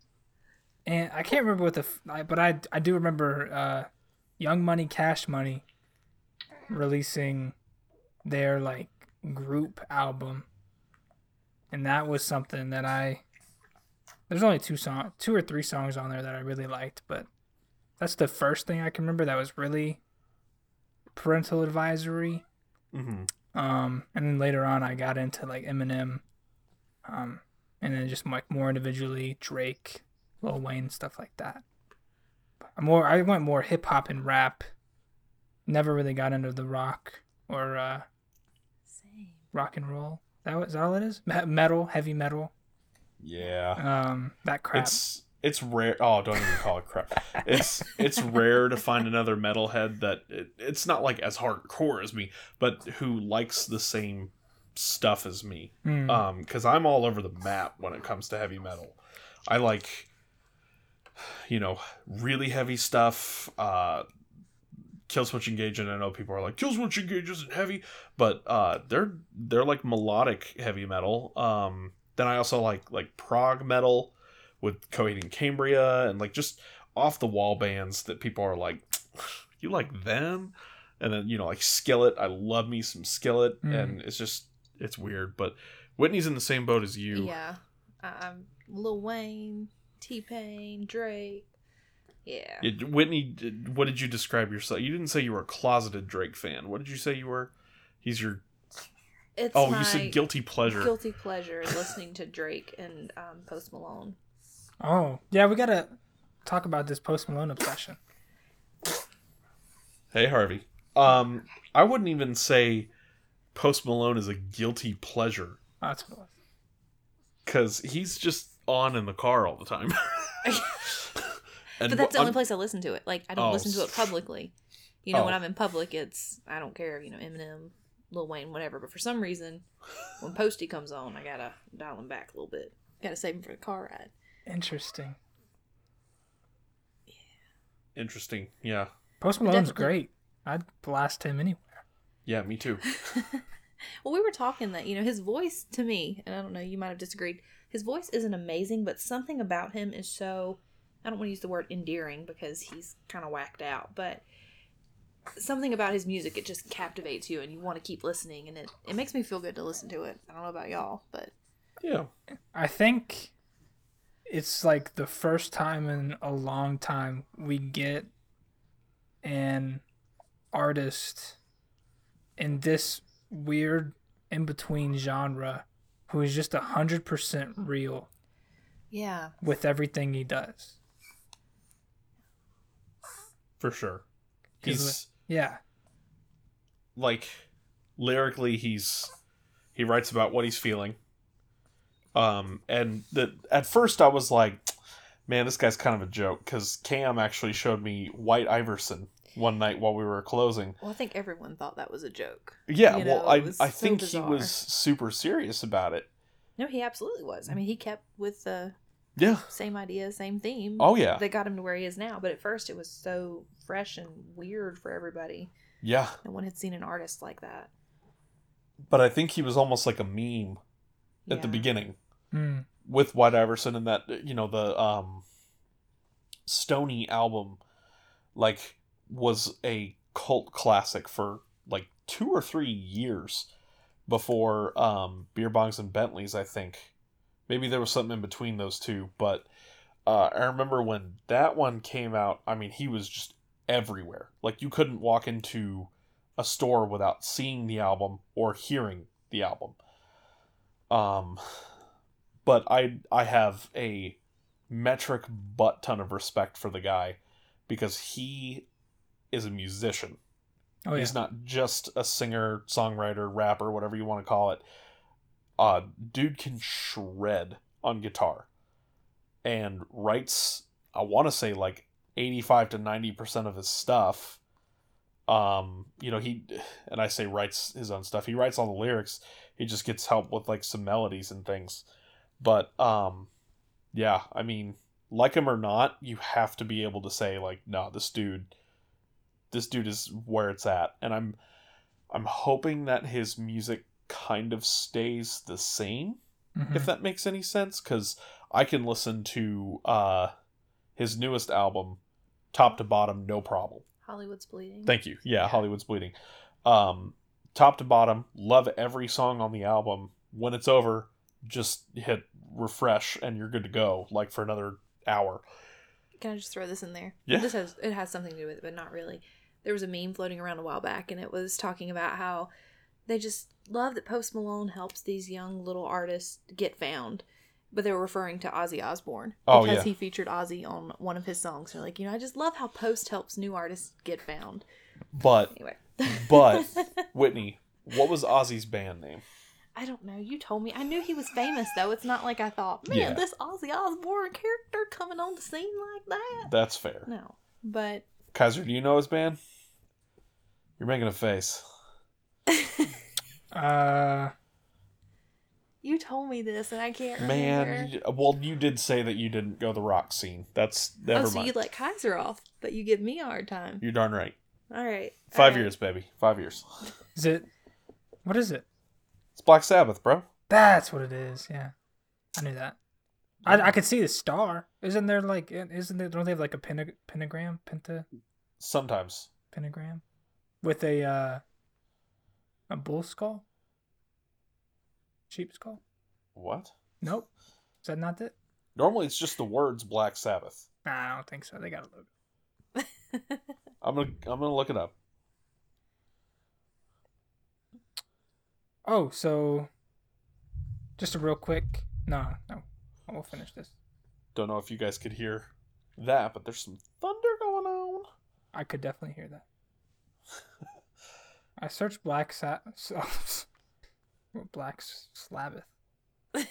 C: and I can't remember what the, but I I do remember uh, Young Money, Cash Money, releasing their like group album, and that was something that I. There's only two song, two or three songs on there that I really liked, but that's the first thing I can remember that was really parental advisory.
A: hmm
C: Um, and then later on, I got into like Eminem, um, and then just like more individually Drake, Lil Wayne stuff like that. I'm more I went more hip hop and rap. Never really got into the rock or uh,
B: Same.
C: rock and roll. That was that all it is? Me- Metal, heavy metal.
A: Yeah.
C: Um, that crap.
A: It's it's rare. Oh, don't even call it crap. It's it's rare to find another metalhead that it, it's not like as hardcore as me, but who likes the same stuff as me.
C: Mm.
A: Um, because I'm all over the map when it comes to heavy metal. I like, you know, really heavy stuff. Uh, Killswitch Engage, and I know people are like Killswitch Engage isn't heavy, but uh, they're they're like melodic heavy metal. Um, then I also like like prog metal with Coheed and Cambria, and like just off the wall bands that people are like, you like them, and then you know like Skillet. I love me some Skillet,
C: Mm.
A: and it's just it's weird, but Whitney's in the same boat as you.
B: Yeah. I- I'm Lil Wayne, T Pain, Drake. Yeah.
A: It- Whitney, what did you describe yourself? You didn't say you were a closeted Drake fan. What did you say you were? He's your
B: It's
A: oh,
B: my
A: you said guilty pleasure.
B: guilty pleasure listening to Drake and um, Post Malone.
C: oh yeah, we gotta talk about this Post Malone obsession.
A: Hey Harvey, um, I wouldn't even say Post Malone is a guilty pleasure
C: that's what it was.
A: because he's just on in the car all the time. and
B: But that's the only
A: I'm-
B: place I listen to it. Like I don't
A: Oh,
B: listen to it publicly. You know, when
A: Oh.
B: I'm in public, it's I don't care. You know, Eminem, Lil Wayne, whatever. But for some reason, when Posty comes on, I gotta dial him back a little bit. Gotta save him for the car ride.
C: Interesting.
A: Interesting. Yeah.
C: Post Malone's
B: Definitely.
C: great. I'd blast him anywhere.
A: Yeah, me too.
B: Well, we were talking that you know his voice to me, and I don't know, you might have disagreed. His voice isn't amazing, but something about him is so. I don't want to use the word endearing because he's kind of whacked out, but something about his music it just captivates you and you want to keep listening and it, it makes me feel good to listen to it i don't know about y'all but
A: Yeah.
C: I think it's like the first time in a long time we get an artist in this weird in between genre who is just a hundred percent real
B: yeah
C: with everything he does.
A: For sure.
C: 'Cause
A: He's
C: Yeah.
A: like lyrically he's he writes about what he's feeling. Um and the at first I was like man this guy's kind of a joke cuz Cam actually showed me White Iverson one night while we were closing.
B: well i think everyone thought that was a joke
A: Yeah,
B: You
A: well I I
B: so
A: think
B: bizarre.
A: he was super serious about it.
B: no he absolutely was i mean he kept with the
A: Yeah.
B: same idea same theme
A: Oh yeah.
B: that got him to where he is now but at first it was so fresh and weird for everybody
A: Yeah.
B: no one had seen an artist like that
A: But I think he was almost like a meme at the beginning.
C: Hmm.
A: with White Iverson and that you know the um Stoney album like was a cult classic for like two or three years before um Beer Bongs and Bentleys I think maybe there was something in between those two but uh I remember when that one came out I mean he was just everywhere like you couldn't walk into a store without seeing the album or hearing the album um but I I have a metric butt ton of respect for the guy because he is a musician.
C: Oh yeah.
A: He's not just a singer, songwriter, rapper, whatever you want to call it. Uh dude can shred on guitar and writes I want to say like 85 to 90% of his stuff um you know he and I say writes his own stuff. He writes all the lyrics. He just gets help with like some melodies and things but um yeah i mean like him or not you have to be able to say like no this dude this dude is where it's at and i'm i'm hoping that his music kind of stays the same
C: Mhm.
A: if that makes any sense because i can listen to uh his newest album top to bottom no problem
B: hollywood's bleeding
A: Thank you. Yeah, Hollywood's bleeding. Um, top to bottom, love every song on the album. When it's over, just hit refresh and you're good to go. Like for another hour.
B: Can I just throw this in there?
A: Yeah.
B: This has it has something to do with it, but not really. There was a meme floating around a while back, and it was talking about how they just love that Post Malone helps these young little artists get found but they were referring to Ozzy Osbourne
A: Oh,
B: because
A: yeah.
B: he featured Ozzy on one of his songs. They're like, you know, I just love how post helps new artists get found.
A: But
B: Anyway,
A: but Whitney, what was Ozzy's band name?
B: I don't know. You told me. I knew he was famous though. It's not like I thought, man,
A: Yeah.
B: this Ozzy Osbourne character coming on the scene like that.
A: That's fair.
B: No, but
A: Kiser, do you know his band? You're making a face.
C: Uh,
B: you told me this, and I can't
A: Man,
B: remember.
A: you- well, you did say that you didn't go the rock scene. That's never
B: oh, so
A: mind.
B: you let Kiser off, but you give me a hard time.
A: You're darn right.
B: All right,
A: Five
B: all right.
A: years, baby. Five years.
C: is it? What is it?
A: It's Black Sabbath, bro.
C: That's what it is. Yeah, I knew that. I, I could see the star. Isn't there like? Isn't there? Don't they have like a pentag- pentagram? Penta
A: Sometimes.
C: pentagram with a uh a bull skull, sheep skull.
A: What?
C: Nope. Is that not it?
A: Normally, it's just the words Black Sabbath.
C: Nah, I don't think so. They got a logo.
A: I'm gonna I'm gonna look it up.
C: Oh, so just a real quick. No, no, we'll finish this.
A: Don't know if you guys could hear that, but there's some thunder going on.
C: I could definitely hear that. I searched Black Sa- Black Sabbath.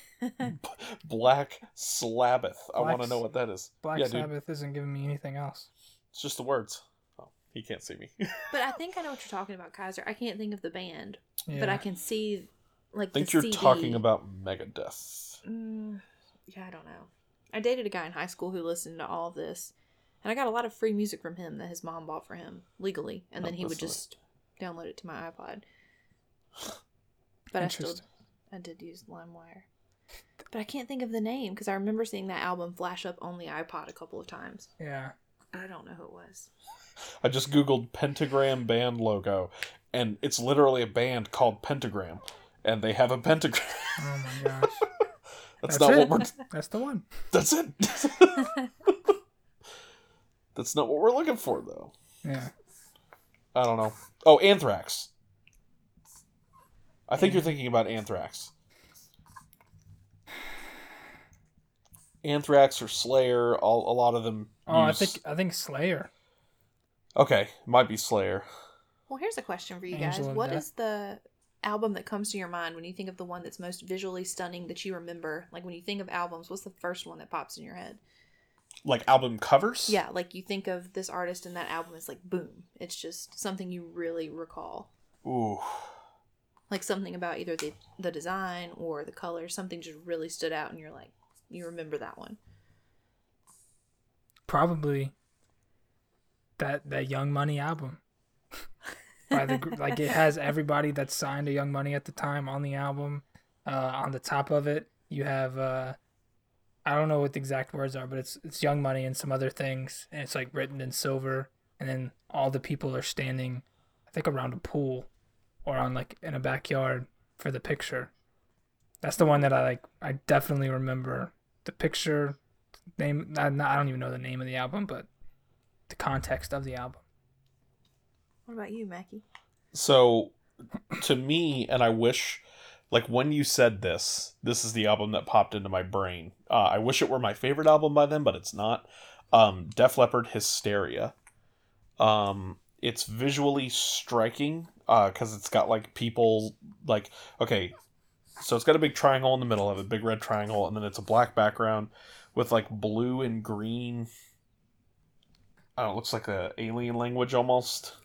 A: Black Sabbath. I want to know what that is.
C: Black
A: yeah, dude.
C: Isn't giving me anything else.
A: It's just the words. Oh, he can't see me.
B: But I think I know what you're talking about, Kiser. I can't think of the band,
C: Yeah.
B: but I can see like
A: I think
B: the
A: you're
B: CD.
A: talking about Megadeth.
B: Mm, yeah, I don't know. I dated a guy in high school who listened to all of this, and I got a lot of free music from him that his mom bought for him legally, and
A: Oh,
B: then he would
A: that's nice.
B: just download it to my iPod. But I still, I did use LimeWire. But I can't think of the name because I remember seeing that album flash up on the iPod a couple of times.
C: Yeah.
B: I don't know who it was.
A: I just googled pentagram band logo, and it's literally a band called Pentagram, and they have a pentagram.
C: Oh my gosh.
A: That's,
C: That's
A: not
C: it.
A: what we're.
C: That's the one.
A: That's it. That's not what we're looking for, though.
C: Yeah.
A: I don't know. Oh, Anthrax. I think you're thinking about Anthrax. Anthrax or Slayer, all a lot of them.
C: Oh, I think I think Slayer.
A: Okay, might be Slayer.
B: Well, here's a question for you
C: Angel
B: guys.
C: of
B: What
C: Death.
B: is the album that comes to your mind when you think of the one that's most visually stunning that you remember? Like when you think of albums, what's the first one that pops in your head?
A: Like album covers.
B: Yeah, like you think of this artist and that album is like boom. It's just something you really recall.
A: Ooh.
B: Like something about either the the design or the color, something just really stood out and you're like you remember that one.
C: Probably that that Young Money album. By the gr- like it has everybody that signed to Young Money at the time on the album. Uh, on the top of it, you have uh, I don't know what the exact words are, but it's it's Young Money and some other things, and it's like written in silver. And then all the people are standing, I think, around a pool, or on like in a backyard for the picture. That's the one that I like. I definitely remember the picture name. I, I don't even know the name of the album, but the context of the album.
B: What about you, Mackie?
A: So, to me, and I wish, like when you said this, this is the album that popped into my brain. Uh, I wish it were my favorite album by them, but it's not. Um, Def Leppard Hysteria. Um, it's visually striking because it's got like people like okay, so it's got a big triangle in the middle of it, big red triangle, and then it's a black background with like blue and green. I don't know, it looks like a alien language almost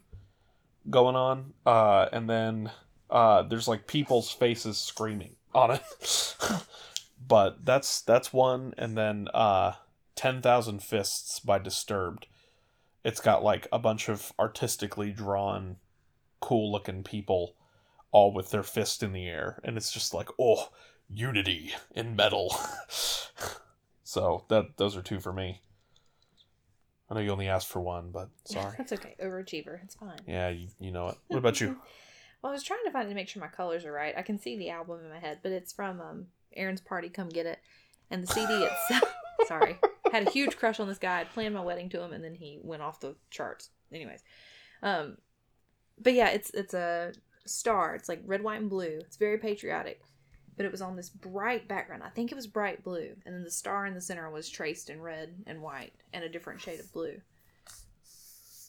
A: going on. Uh, and then uh, there's like people's faces screaming on it. but that's that's one, and then uh, Ten Thousand Fists by Disturbed. It's got like a bunch of artistically drawn, cool looking people, all with their fist in the air, and it's just like oh, unity in metal. so that those are two for me. I know you only asked for one, but sorry.
B: That's okay. Overachiever. It's fine.
A: Yeah, you, you know it. What about you?
B: Well, I was trying to find to make sure my colors are right. I can see the album in my head, but it's from um, Aaron's Party. Come get it, and the CD itself. sorry, had a huge crush on this guy. I'd planned my wedding to him, and then he went off the charts. Anyways, um, but yeah, it's it's a star. It's like red, white, and blue. It's very patriotic. but it was on this bright background. I think it was bright blue, and then the star in the center was traced in red and white and a different shade of blue.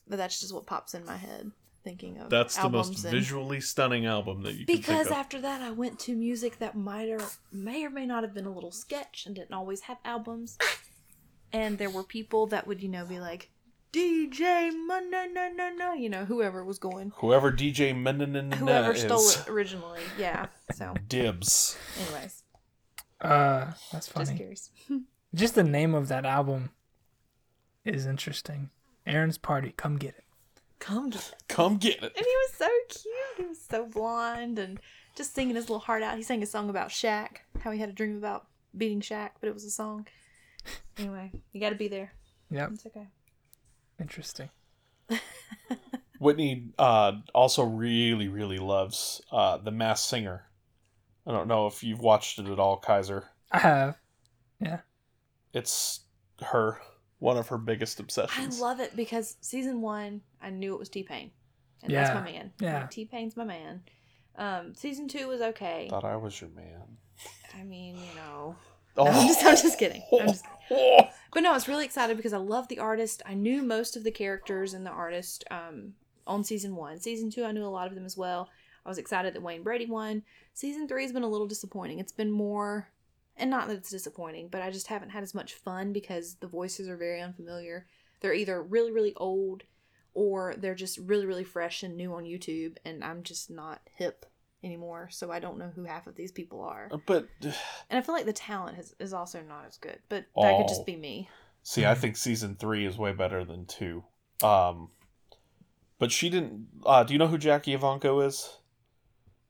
B: But that's just what pops in my head thinking of
A: That's the most
B: and-
A: visually stunning album that you can
B: because
A: think of.
B: after that, I went to music that might or may or may not have been a little sketch and didn't always have albums. And there were people that would, you know, be like, DJ, no, no, no, no, you know, whoever was going,
A: Whoever DJ Mendenin
B: whoever
A: is,
B: stole it originally. Yeah. So,
A: dibs.
B: anyways,
C: Uh, that's
B: just
C: funny.
B: curious.
C: Just the name of that album is interesting. Aaron's Party, come get it.
B: Come get it.
A: Come get it.
B: And he was so cute. He was so blonde and just singing his little heart out. He sang a song about Shaq, how he had a dream about beating Shaq, but it was a song. Anyway, you got to be there.
C: Yep,
B: It's okay.
C: interesting.
A: Whitney uh, also really, really loves uh, The Masked Singer. I don't know if you've watched it at all, Kiser.
C: I have. Yeah.
A: It's her, one of her biggest obsessions.
B: I love it because season one, I knew it was T Pain, and
C: Yeah,
B: that's my man.
C: yeah.
B: T Pain's my man. Um, season two was okay.
A: Thought I was your man.
B: I mean, you know,
A: Oh,
B: No, I'm just, I'm just kidding. I'm just, but no, I was really excited because I love the artist. I knew most of the characters and the artist um, on season one. Season two, I knew a lot of them as well. I was excited that Wayne Brady won. Season three has been a little disappointing. It's been more, and not that it's disappointing, but I just haven't had as much fun because the voices are very unfamiliar. They're either really, really old or they're just really, really fresh and new on YouTube, and I'm just not hip anymore. So I don't know who half of these people are.
A: but
B: And I feel like the talent has, is also not as good, but that could just be me.
A: see, I think season three is way better than two. Um, but she didn't. Uh, do you know who Jackie Evancho is?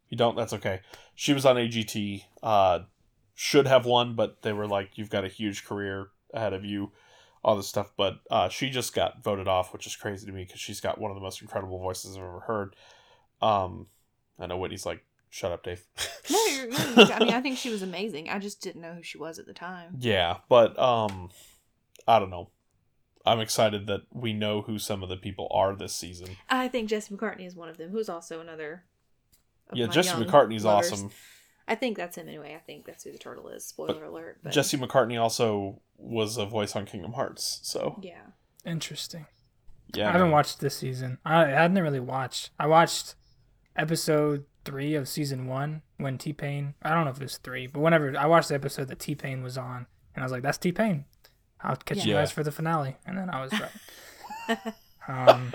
A: You don't. That's okay. She was on AGT. Uh, should have won, but they were like, "You've got a huge career ahead of you." All this stuff, but uh, she just got voted off, which is crazy to me because she's got one of the most incredible voices I've ever heard. Um, I know Whitney's like, "Shut up, Dave."
B: No, you're, you're, I mean, I think she was amazing. I just didn't know who she was at the time.
A: Yeah, but um I don't know. I'm excited that we know who some of the people are this season.
B: I think Jesse McCartney is one of them, who's also another.
A: yeah, Jesse McCartney's
B: lovers.
A: awesome.
B: I think that's him anyway. I think that's who the turtle is. Spoiler alert. But
A: Jesse McCartney also was a voice on Kingdom Hearts. So,
B: Yeah.
C: Interesting.
A: yeah.
C: I haven't
A: man.
C: watched this season. I, I hadn't really watched. I watched episode three of season one when T Pain. I don't know if it was three, but whenever I watched the episode that T Pain was on, and I was like, "That's T Pain." I'll catch you guys for the finale, and then I was right. um,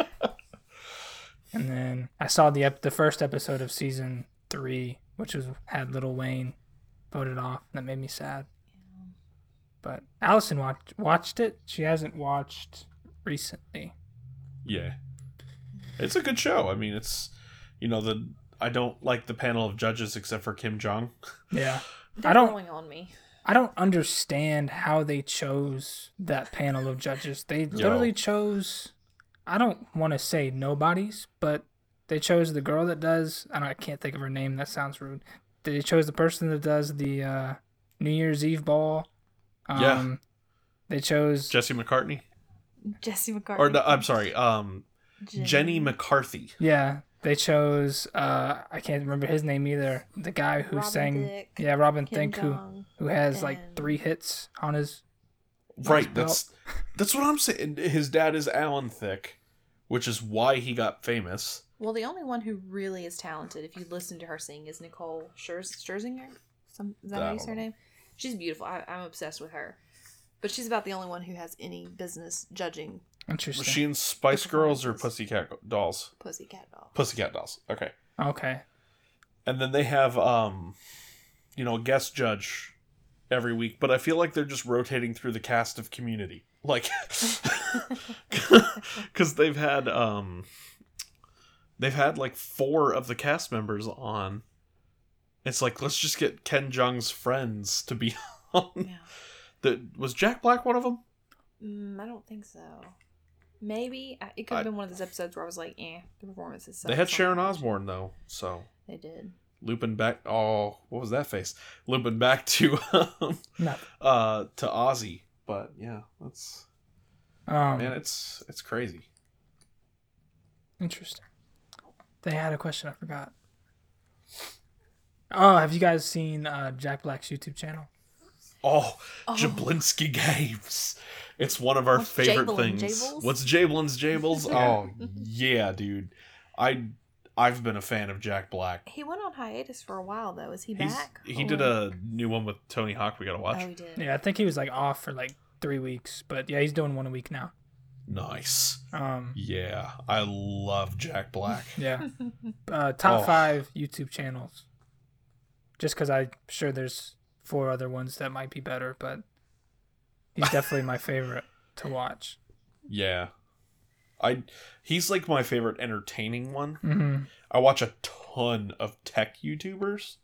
C: and then I saw the ep- the first episode of season three, which was had Little Wayne voted off. That made me sad. But Allison watched watched it. She hasn't watched recently.
A: Yeah. It's a good show. I mean, it's you know, the I don't like the panel of judges except for Ken Jeong.
C: Yeah.
B: They're
C: I don't-
B: growing on me.
C: I don't understand how they chose that panel of judges. They literally chose I don't want to say nobodies, but they chose the girl that does I don't I can't think of her name, that sounds rude. They chose the person that does the uh, New Year's Eve ball. Um
A: Yeah.
C: they chose
A: Jesse McCartney
B: Jesse McCartney.
A: or no, I'm sorry, um
B: Jen-
A: Jenny McCarthy.
C: Yeah, they chose uh I can't remember his name either. The guy who
B: Robin
C: sang
B: Thicke,
C: Yeah, Robin
B: Kim
C: Thicke who
B: Jong.
C: who has like three hits on his
A: Right,
C: belt.
A: that's that's what I'm saying. His dad is Alan Thicke, which is why he got famous.
B: Well, the only one who really is talented, if you listen to her sing, is Nicole Scherz- Scherzinger. Some is that
A: I
B: how you
A: don't
B: say her name? She's beautiful. I, I'm obsessed with her. But she's about the only one who has any business judging
C: interesting.
A: Was she in Spice Girls or
B: performances.
A: Pussycat Dolls?
B: Pussycat Doll.
A: Pussycat Dolls. Okay.
C: Okay.
A: And then they have um you know, a guest judge every week, but I feel like they're just rotating through the cast of Community. Like cuz they've had um they've had like four of the cast members on. It's like let's just get Ken Jeong's friends to be on.
B: Yeah.
A: The, was Jack Black one of them?
B: Mm, I don't think so. Maybe it could
A: I-
B: have been one of those episodes where I was like, "Eh, the performance performances."
A: They had Sharon Osbourne though, so
B: They did.
A: looping back. Oh, what was that face? Looping back to um,
C: No.
A: uh to Ozzy. But yeah, that's
C: Um
A: man, it's it's crazy.
C: interesting. They had a question I forgot. Oh, have you guys seen uh, Jack Black's YouTube channel?
A: Oh,
B: Oh.
A: Jablinski Games. It's one of our
B: What's
A: favorite
B: Jablin,
A: things.
B: Jables?
A: What's Jablin's Jables? Oh, yeah, dude. I I've been a fan of Jack Black.
B: He went on hiatus for a while though. Is he
A: He's,
B: back?
A: he
B: Or-
A: did a new one with Tony Hawk. We gotta watch.
B: Oh, he did.
C: Yeah, I think he was like off for like three weeks, but yeah, he's doing one a week now.
A: Nice.
C: Um,
A: Yeah, I love Jack Black.
C: yeah, uh, top
A: Oh.
C: five YouTube channels. Just because I'm sure there's four other ones that might be better, but he's definitely my favorite to watch.
A: Yeah. I he's like my favorite entertaining one.
C: hmm
A: I watch a ton of tech YouTubers,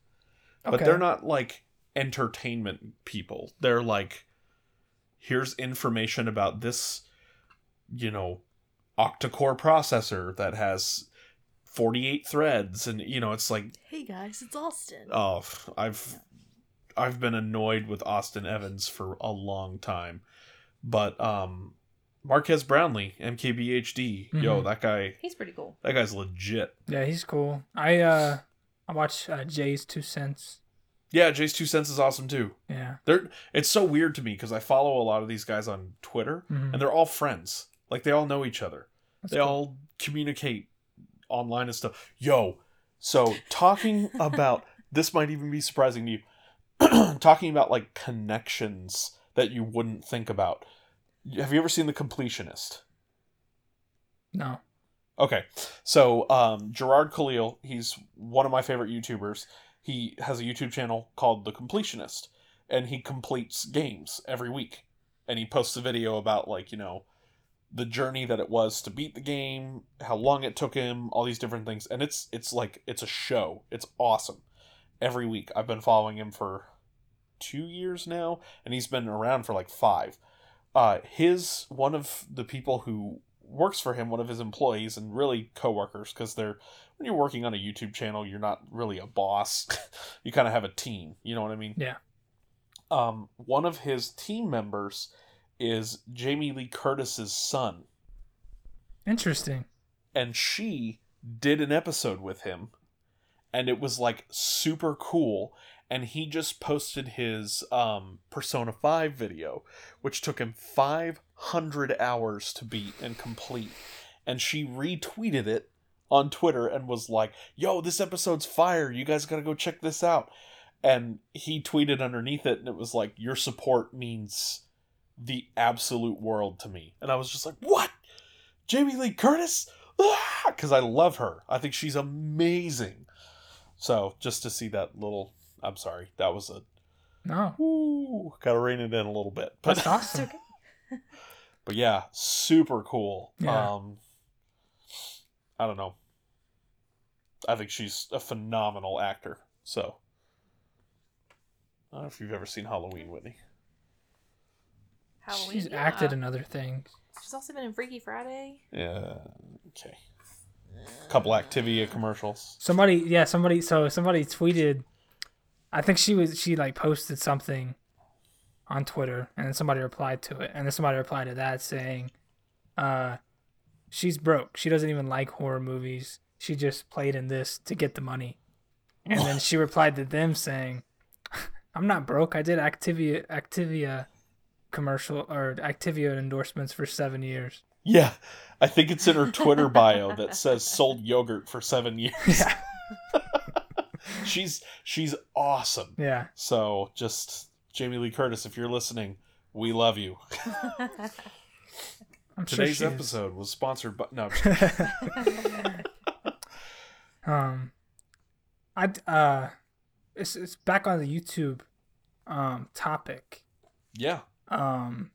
A: but
C: Okay.
A: they're not like entertainment people. They're like here's information about this you know octa-core processor that has 48 threads and you know it's like
B: Hey guys, it's Austin.
A: oh I've I've been annoyed with Austin Evans for a long time. But um Marques Brownlee, MKBHD, yo,
C: Mhm.
A: that guy
B: He's pretty cool.
A: that guy's legit.
C: Yeah, he's cool. I uh, I watch uh, Jay's Two Cents.
A: Yeah, Jay's two cents is awesome too.
C: Yeah.
A: They're it's so weird to me because I follow a lot of these guys on Twitter
C: Mhm.
A: and they're all friends. Like they all know each other.
C: That's
A: they
C: cool.
A: all communicate online and stuff. Yo, so talking about this might even be surprising to you. talking about like connections that you wouldn't think about. Have you ever seen The Completionist?
C: No.
A: Okay, so um, Jirard Khalil, he's one of my favorite YouTubers. He has a YouTube channel called The Completionist, and he completes games every week. And he posts a video about like you know the journey that it was to beat the game, how long it took him, all these different things. And it's it's like it's a show. It's awesome. Every week, I've been following him for two years now, and he's been around for like five. Uh, his one of the people who works for him, one of his employees, and really coworkers, because they're when you're working on a YouTube channel, you're not really a boss. you kind of have a team. You know what I mean?
C: Yeah.
A: Um, one of his team members is Jamie Lee Curtis's son,
C: Interesting.
A: and she did an episode with him, and it was like super cool. And he just posted his um, Persona 5 video, which took him 500 hours to beat and complete. And she retweeted it on Twitter and was like, Yo, this episode's fire. You guys gotta go check this out. And he tweeted underneath it, and it was like, Your support means the absolute world to me. And I was just like, What? Jamie Lee Curtis? Because I love her. I think she's amazing. So just to see that little. I'm sorry. That was a.
C: No.
A: Woo, gotta rein it in a little bit. But
C: That's awesome.
A: but yeah, super cool.
C: Yeah.
A: Um I don't know. I think she's a phenomenal actor. So I don't know if you've ever seen Halloween, Whitney.
B: Halloween.
C: She's
B: yeah.
C: acted in other things.
B: She's also been in Freaky Friday.
A: Yeah. Okay. A couple Activia commercials.
C: Somebody, yeah, somebody. So somebody tweeted. I think she was she like posted something on Twitter, and then somebody replied to it, and then somebody replied to that saying, "Uh, she's broke. She doesn't even like horror movies. She just played in this to get the money." And then she replied to them saying, "I'm not broke. I did Activia Activia commercial or Activia endorsements for seven years."
A: Yeah. I think it's in her Twitter bio that says sold yogurt for seven years.
C: Yeah,
A: she's she's awesome.
C: yeah.
A: So just Jamie Lee Curtis, if you're listening, we love you.
C: I'm
A: Today's
C: sure she is.
A: episode was sponsored by no. I'm
C: um, I uh, it's it's back on the YouTube um topic.
A: yeah,
C: Um,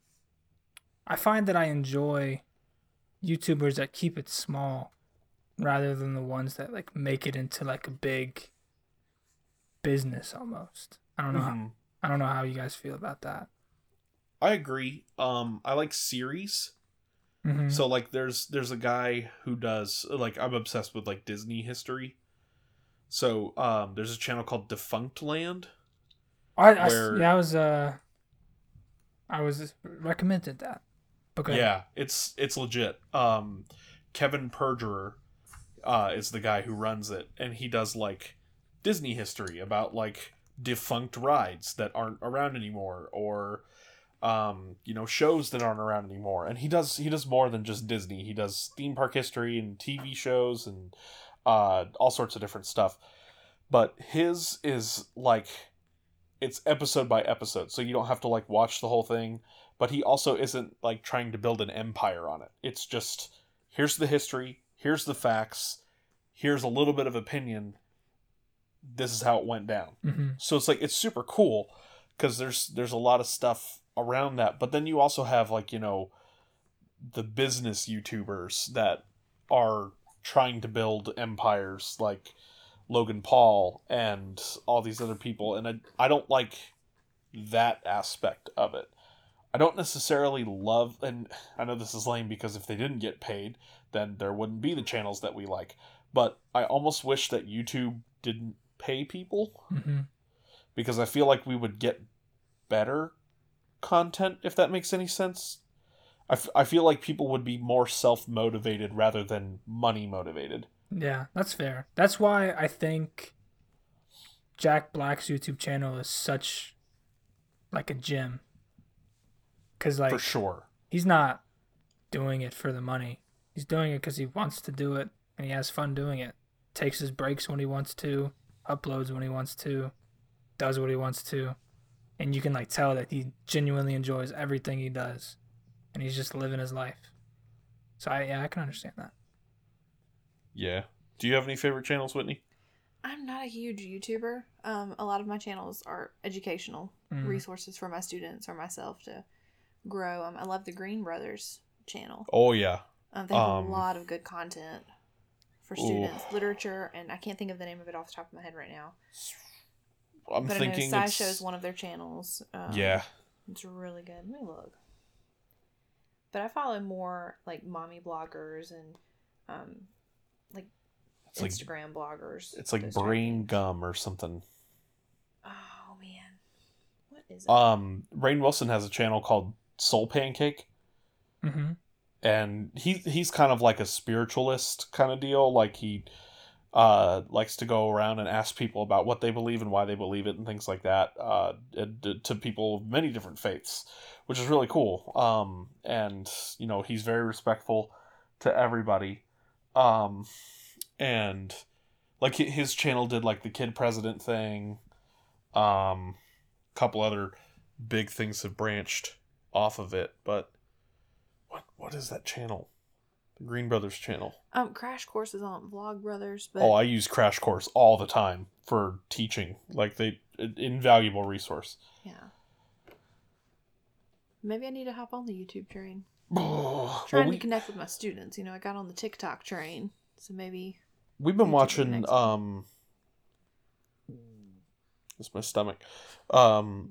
C: I find that I enjoy YouTubers that keep it small rather than the ones that like make it into like a big business almost. I don't know. How,
A: Mhm.
C: I don't know how you guys feel about that.
A: I agree. Um, I like series.
C: Mhm.
A: So like, there's there's a guy who does like I'm obsessed with like Disney history. So um, there's a channel called Defunctland.
C: I
A: where-
C: yeah, I was uh, I was recommended that. Okay.
A: Yeah, it's it's legit. Um, Kevin Perjurer uh, is the guy who runs it, and he does like Disney history about like defunct rides that aren't around anymore or um you know shows that aren't around anymore and he does he does more than just disney he does theme park history and tv shows and uh all sorts of different stuff but his is like it's episode by episode so you don't have to like watch the whole thing but he also isn't like trying to build an empire on it. It's just here's the history here's the facts here's a little bit of opinion. This is how it went down.
C: Hmm
A: so it's like it's super cool because there's there's a lot of stuff around that but then you also have like you know the business youtubers that are trying to build empires like logan paul and all these other people and i, I don't like that aspect of it i don't necessarily love and i know this is lame because if they didn't get paid then there wouldn't be the channels that we like but i almost wish that youtube didn't pay people
C: hmm
A: because I feel like we would get better content if that makes any sense. I, f- I feel like people would be more self motivated rather than money motivated.
C: Yeah, that's fair. That's why I think Jack Black's YouTube channel is such like a gem. Cause like
A: for sure.
C: he's not doing it for the money. He's doing it because he wants to do it and he has fun doing it. Takes his breaks when he wants to, uploads when he wants to, does what he wants to, and you can like tell that he genuinely enjoys everything he does, and he's just living his life. So I yeah I can understand that.
A: Yeah. Do you have any favorite channels, Whitney?
B: I'm not a huge YouTuber. Um, a lot of my channels are educational
C: Mm.
B: resources for my students or myself to grow. Um, I love the Green Brothers channel.
A: Oh yeah.
B: Um, they have
A: Um,
B: a lot of good content for
A: Ooh.
B: students, literature, and I can't think of the name of it off the top of my head right now.
A: I'm
B: but
A: thinking
B: I know
A: it's
B: SciShow's one of their channels. Um,
A: yeah.
B: It's really good. Let me look. But I follow more like mommy bloggers and um, like
A: It's like
B: Instagram bloggers.
A: it's like
B: those type of
A: brain gum or something.
B: Oh man, what is it?
A: Um, Rainn Wilson has a channel called Soul Pancake.
C: Mm-hmm.
A: and he he's kind of like a spiritualist kind of deal like he uh likes to go around and ask people about what they believe and why they believe it and things like that uh and to people of many different faiths which is really cool um and you know he's very respectful to everybody um and like his channel did like the kid president thing um a couple other big things have branched off of it but what what is that channel? The Green Brothers channel.
B: um, Crash Course is on Vlog Brothers, but
A: oh, I use Crash Course all the time for teaching. Like they invaluable resource.
B: yeah. Maybe I need to hop on the YouTube train.
A: Well,
B: Trying
A: we,
B: to connect with my students. You know, I got on the TikTok train, so maybe
A: we've been watching um It's my stomach. Um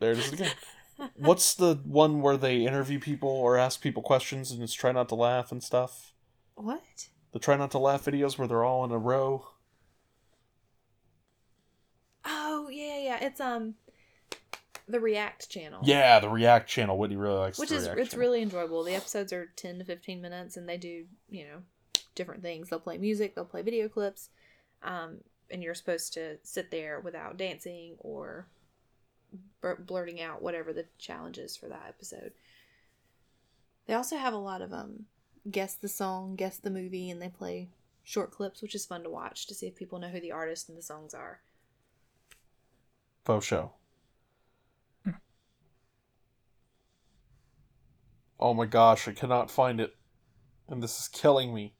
A: there it is again. What's the one where they interview people or ask people questions and it's try not to laugh and stuff?
B: what?
A: The try not to laugh videos where they're all in a row.
B: Oh yeah, yeah. It's um, the React channel.
A: Yeah, the React channel. Whitney really likes
B: which is
A: React
B: it's
A: channel.
B: really enjoyable. The episodes are ten to fifteen minutes, and they do you know different things. They'll play music, they'll play video clips, um, and you're supposed to sit there without dancing or bur- blurting out whatever the challenge is for that episode. They also have a lot of um guess the song, guess the movie, and they play short clips, which is fun to watch to see if people know who the artist and the songs are.
A: Faux show. Oh my gosh, I cannot find it. And this is killing me.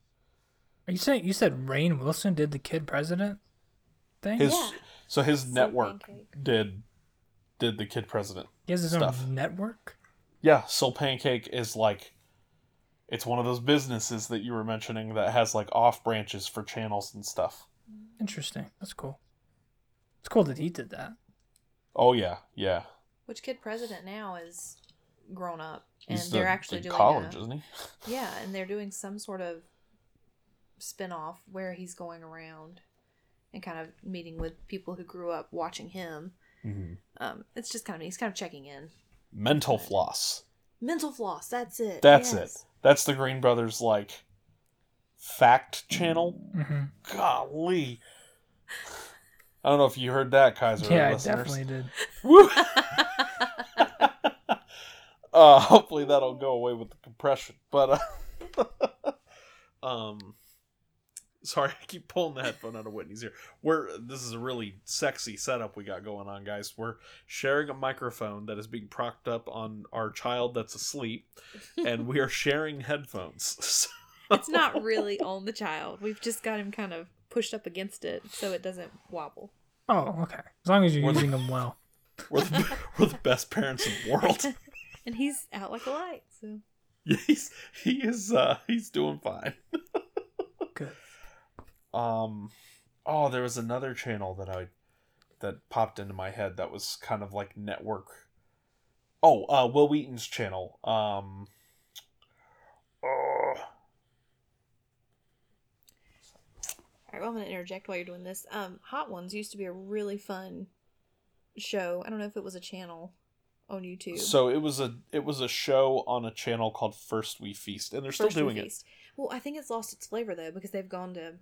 C: Are you saying you said Rainn Wilson did the kid president thing?
A: His
B: Yeah.
A: so his
B: Soul
A: network
B: Pancake.
A: did did the kid president.
C: he has his
A: stuff.
C: own network.
A: Yeah, Soul Pancake is like it's one of those businesses that you were mentioning that has like off branches for channels and stuff.
C: Interesting. That's cool. It's cool that he did that.
A: Oh yeah, yeah.
B: Which kid president now is grown up, and
A: He's
B: they're
A: the-
B: actually
A: in
B: doing
A: college,
B: a,
A: isn't he?
B: yeah, and they're doing some sort of spin-off where he's going around and kind of meeting with people who grew up watching him.
A: Mm-hmm.
B: Um, it's just kind of he's kind of checking in.
A: Mental floss.
B: Mental floss. That's it.
A: That's
B: yes.
A: it. That's the Green Brothers like fact channel.
C: hmm
A: Golly. I don't know if you heard that, Kiser.
C: yeah, I definitely did.
A: Woo! uh, hopefully that'll go away with the compression. But uh, um, sorry, I keep pulling the headphone out of Whitney's ear. We're this is a really sexy setup we got going on, guys. We're sharing a microphone that is being propped up on our child that's asleep, and we are sharing headphones.
B: it's not really on the child. We've just got him kind of pushed up against it so it doesn't wobble.
C: Oh, okay. As long as you're
A: We're the-
C: using them well.
A: we're the, we're the best parents in the world.
B: And he's out like a light. So
A: Yeah, he's he is uh he's doing fine.
C: Good.
A: Um oh there was another channel that I that popped into my head that was kind of like network Oh, uh Wil Wheaton's channel. Um uh,
B: All right, well, I'm going to interject while you're doing this. Um, Hot Ones used to be a really fun show. I don't know if it was a channel on YouTube.
A: so it was a it was a show on a channel called First We Feast and they're still
B: First We
A: doing it.
B: Feast. Well, I think it's lost its flavor though because they've gone to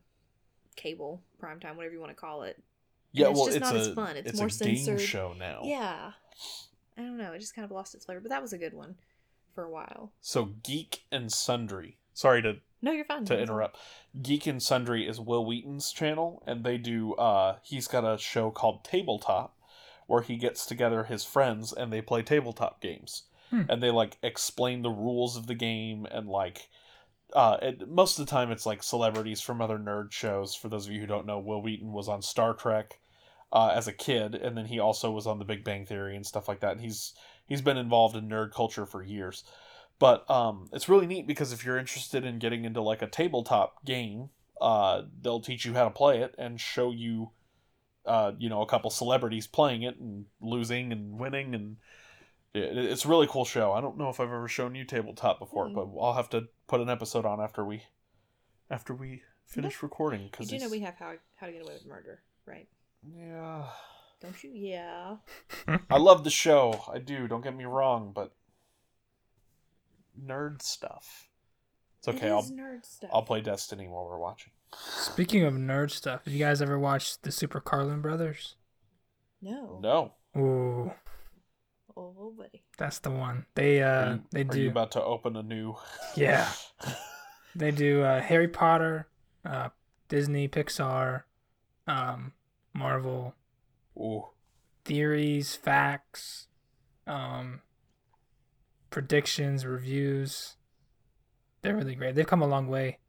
B: cable, primetime, whatever you want to call it.
A: Yeah,
B: it's
A: well
B: just
A: it's
B: not
A: a
B: as fun. It's
A: it's
B: more
A: a game show now.
B: Yeah. I don't know. It just kind of lost its flavor, but that was a good one for a while.
A: So Geek and Sundry. Sorry to
B: No, you're fine.
A: to interrupt. Geek and Sundry is Wil Wheaton's channel, and they do. uh He's got a show called Tabletop, where he gets together his friends and they play tabletop games,
C: Hmm.
A: and they like explain the rules of the game and like. Uh, it, most of the time, it's like celebrities from other nerd shows. For those of you who don't know, Wil Wheaton was on Star Trek uh, as a kid, and then he also was on The Big Bang Theory and stuff like that. And he's he's been involved in nerd culture for years. But um, it's really neat because if you're interested in getting into like a tabletop game, uh, they'll teach you how to play it and show you, uh, you know, a couple celebrities playing it and losing and winning, and it, it's a really cool show. I don't know if I've ever shown you tabletop before,
B: Hmm.
A: but I'll have to put an episode on after we, after we finish recording.
B: You
A: Because
B: do know we have how how to get away with murder, right?
A: yeah,
B: Don't you? Yeah.
A: I love the show. I do. Don't get me wrong, but nerd stuff. It's okay.
B: It
A: I'll
B: nerd stuff.
A: I'll play Destiny while we're watching.
C: Speaking of nerd stuff, have you guys ever watched the Super Carlin Brothers?
B: No.
A: No.
C: Ooh,
B: Oh, buddy.
C: that's the one. They uh
A: are you,
C: they
A: are
C: do
A: you about to open a new?
C: yeah they do uh, Harry Potter, uh, Disney, Pixar, um, Marvel
A: Ooh.
C: theories, facts, um, predictions, reviews. They're really great. They've come a long way.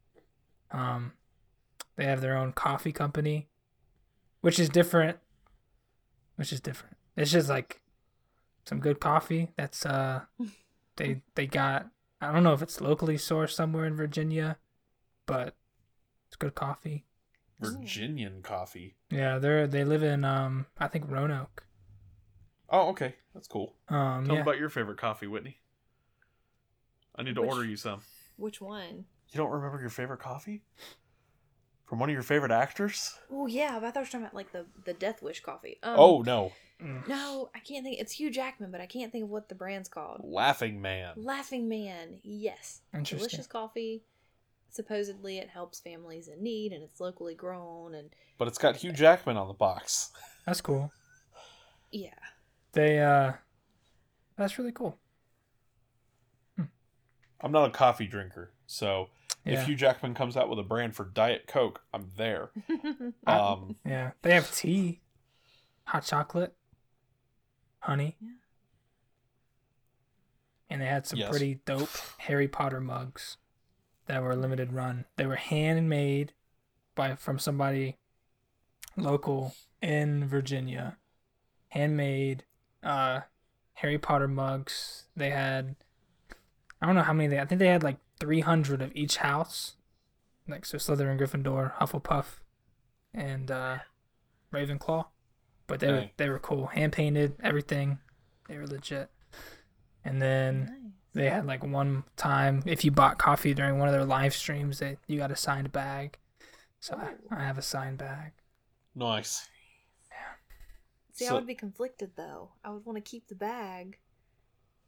C: Um, they have their own coffee company, which is different. Which is different. It's just like some good coffee. That's uh, they they got. I don't know if it's locally sourced somewhere in Virginia, but it's good coffee.
A: Virginian coffee.
C: Yeah, they're they live in um I think Roanoke.
A: Oh, okay. That's cool.
C: Um,
A: Tell me about your favorite coffee, Whitney. I need to
B: Which-
A: order you some.
B: Which one?
A: You don't remember your favorite coffee? From one of your favorite actors?
B: Oh yeah, but I thought you were talking about like the the Death Wish coffee. Um,
A: oh no,
C: Mm.
B: no, I can't think. It's Hugh Jackman, but I can't think of what the brand's called.
A: Laughing Man.
B: Laughing Man. Yes.
C: Interesting.
B: Delicious coffee. Supposedly it helps families in need and it's locally grown and
A: But it's got Hugh Jackman on the box.
C: That's cool.
B: yeah.
C: They uh that's really cool.
A: I'm not a coffee drinker, so
C: Yeah.
A: if Hugh Jackman comes out with a brand for Diet Coke, I'm there. Um,
C: yeah. They have tea, hot chocolate, honey.
B: Yeah.
C: And they had some
A: Yes.
C: pretty dope Harry Potter mugs that were limited run. They were handmade by from somebody local in Virginia. Handmade uh Harry Potter mugs. They had I don't know how many they I think they had like 300 of each house. Like so Slytherin, Gryffindor, Hufflepuff, and uh Ravenclaw. But they were
A: Dang.
C: they were cool. Hand painted, everything. They were legit. And then
B: nice.
C: they had like one time if you bought coffee during one of their live streams that you got a signed bag. So I, I have a signed bag.
A: nice.
B: See, I
A: So-
B: would be conflicted though. I would want to keep the bag,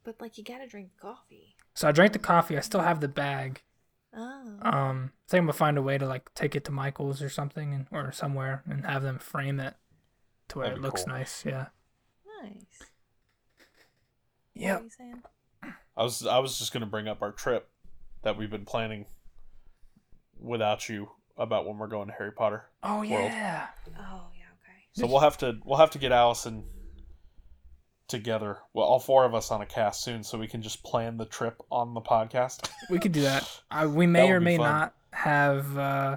B: but like you gotta drink the coffee.
C: So I drank the coffee. I still have the bag.
B: Oh.
C: Um, I think I'm gonna find a way to like take it to Michael's or something, and, or somewhere, and have them frame it. to where
A: That'd
C: it looks
A: cool.
C: nice. Yeah.
B: Nice. What
C: Yep.
B: were you saying?
A: I was I was just gonna bring up our trip that we've been planning without you about when we're going to Harry Potter.
C: Oh
A: World.
C: yeah.
B: Oh yeah, okay.
A: So we'll have to we'll have to get Allison together. Well, all four of us on a cast soon, so we can just plan the trip on the podcast.
C: We could do that. I, we may
A: That
C: or may
A: fun.
C: not have uh,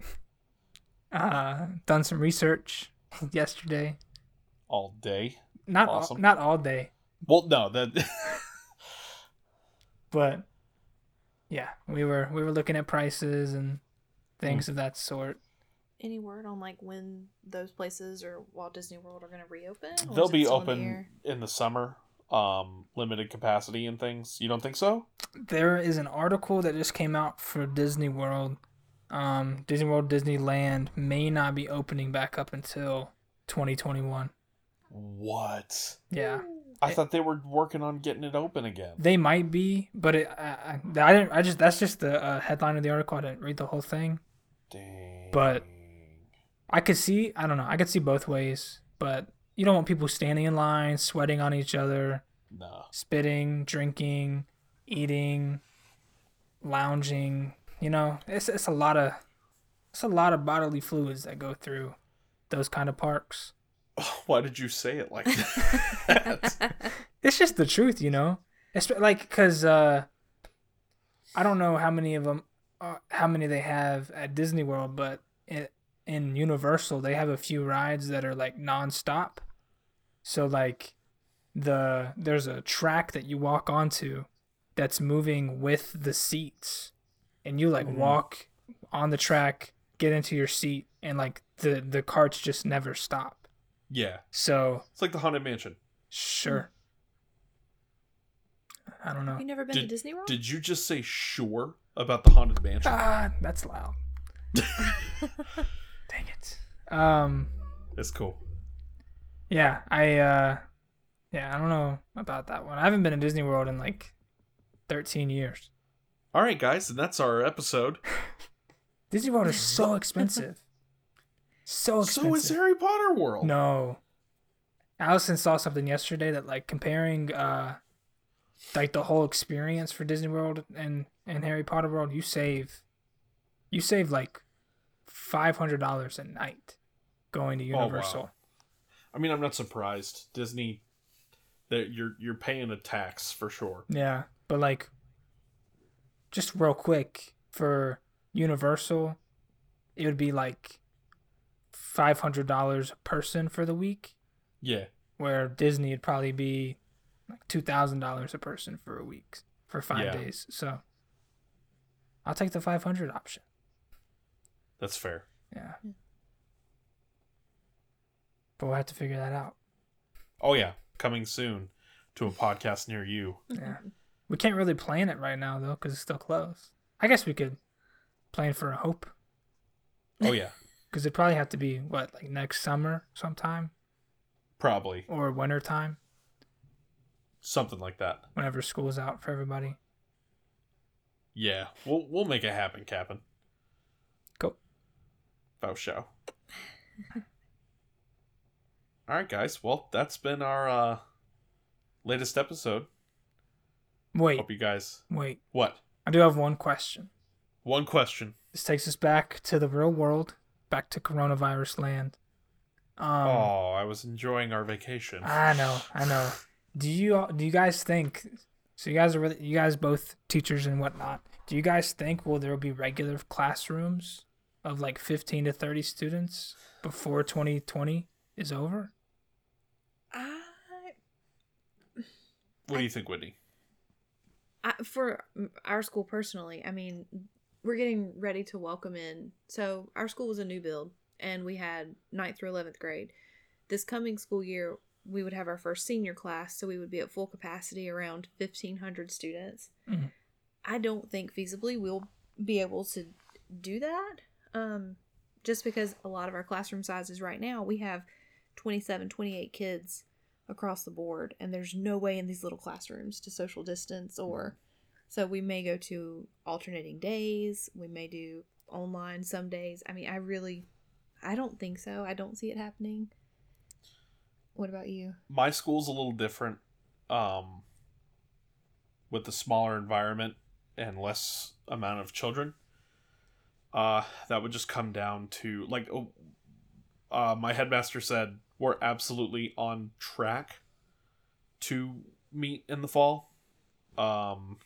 C: uh, done some research yesterday.
A: all day.
C: Not
A: Awesome.
C: all, not all day,
A: Well, no, that
C: but yeah, we were we were looking at prices and things
A: Hmm.
C: of that sort.
B: Any word on like when those places or Walt Disney World are going to reopen? or
A: they'll be
B: still in the
A: open in the summer. Um, limited capacity and things. You don't think so?
C: There is an article that just came out for Disney World. Um, Disney World Disneyland may not be opening back up until 2021.
A: What?
C: Yeah.
A: I
C: It-
A: thought they were working on getting it open again.
C: They might be, but it, I, I, I didn't. I just that's just the uh, headline of the article. I didn't read the whole thing.
A: Dang.
C: But- I could see. I don't know. I could see both ways, but you don't want people standing in line, sweating on each other,
A: no.
C: spitting, drinking, eating, lounging. You know, it's it's a lot of it's a lot of bodily fluids that go through those kind of parks.
A: Why did you say it like that?
C: It's just the truth, you know. It's like because uh, I don't know how many of them, uh, how many they have at Disney World, but in, in Universal they have a few rides that are like nonstop. So like, the there's a track that you walk onto, that's moving with the seats, and you like
A: Mhm.
C: walk on the track, get into your seat, and like the the carts just never stop.
A: yeah.
C: So
A: It's like the Haunted Mansion.
C: sure. I don't know.
B: Have you never been to
A: Did-
B: Disney World?
A: Did you just say sure about the Haunted Mansion?
C: Ah, that's loud. Dang it. Um,
A: It's cool.
C: yeah, I uh, yeah, I don't know about that one. I haven't been to Disney World in like 13 years.
A: All right, guys, and that's our episode.
C: Disney World is so expensive. So expensive.
A: So is Harry Potter World.
C: No. Allison saw something yesterday that like comparing uh like the whole experience for Disney World and and Harry Potter World, you save you save like five hundred dollars a night going to
A: Oh, wow.
C: Universal.
A: I mean, I'm not surprised. Disney, that you're you're paying a tax for sure.
C: Yeah, but like, just real quick for Universal, it would be like five hundred dollars a person for the week,
A: Yeah.
C: where Disney would probably be like two thousand dollars a person for a week for five
A: Yeah.
C: days. So I'll take the five hundred option.
A: That's fair.
C: Yeah, but we'll have to figure that out.
A: Oh yeah, coming soon to a podcast near you.
C: Yeah, we can't really plan it right now though because it's still closed. I guess we could plan for a hope.
A: Oh yeah,
C: Because it'd probably have to be what, like next summer sometime
A: probably
C: or winter time,
A: something like that.
C: whenever school's out for everybody.
A: Yeah, we'll we'll make it happen, Captain. Faux show. All right, guys. Well, that's been our uh, latest episode.
C: Wait,
A: Hope you guys.
C: wait.
A: What?
C: I do have one question.
A: One question.
C: This takes us back to the real world, back to coronavirus land. Um,
A: oh, I was enjoying our vacation.
C: I know, I know. Do you do you guys think? So you guys are really, you guys both teachers and whatnot. Do you guys think will there will be regular classrooms of like fifteen to thirty students before twenty twenty is over?
B: I,
A: what do you think, Whitney?
B: I, for our school personally, I mean, we're getting ready to welcome in. So our school was a new build, and we had ninth through eleventh grade. This coming school year, we would have our first senior class, so we would be at full capacity, around fifteen hundred students.
C: Mhm.
B: I don't think feasibly we'll be able to do that, um, just because a lot of our classroom sizes right now we have 27, 28 kids across the board, and there's no way in these little classrooms to social distance or. So we may go to alternating days. We may do online some days. I mean, I really, I don't think so. I don't see it happening. What about you?
A: My school's a little different. Um, with the smaller environment and less amount of children. Uh, that would just come down to like, oh, uh, my headmaster said we're absolutely on track to meet in the fall. Um,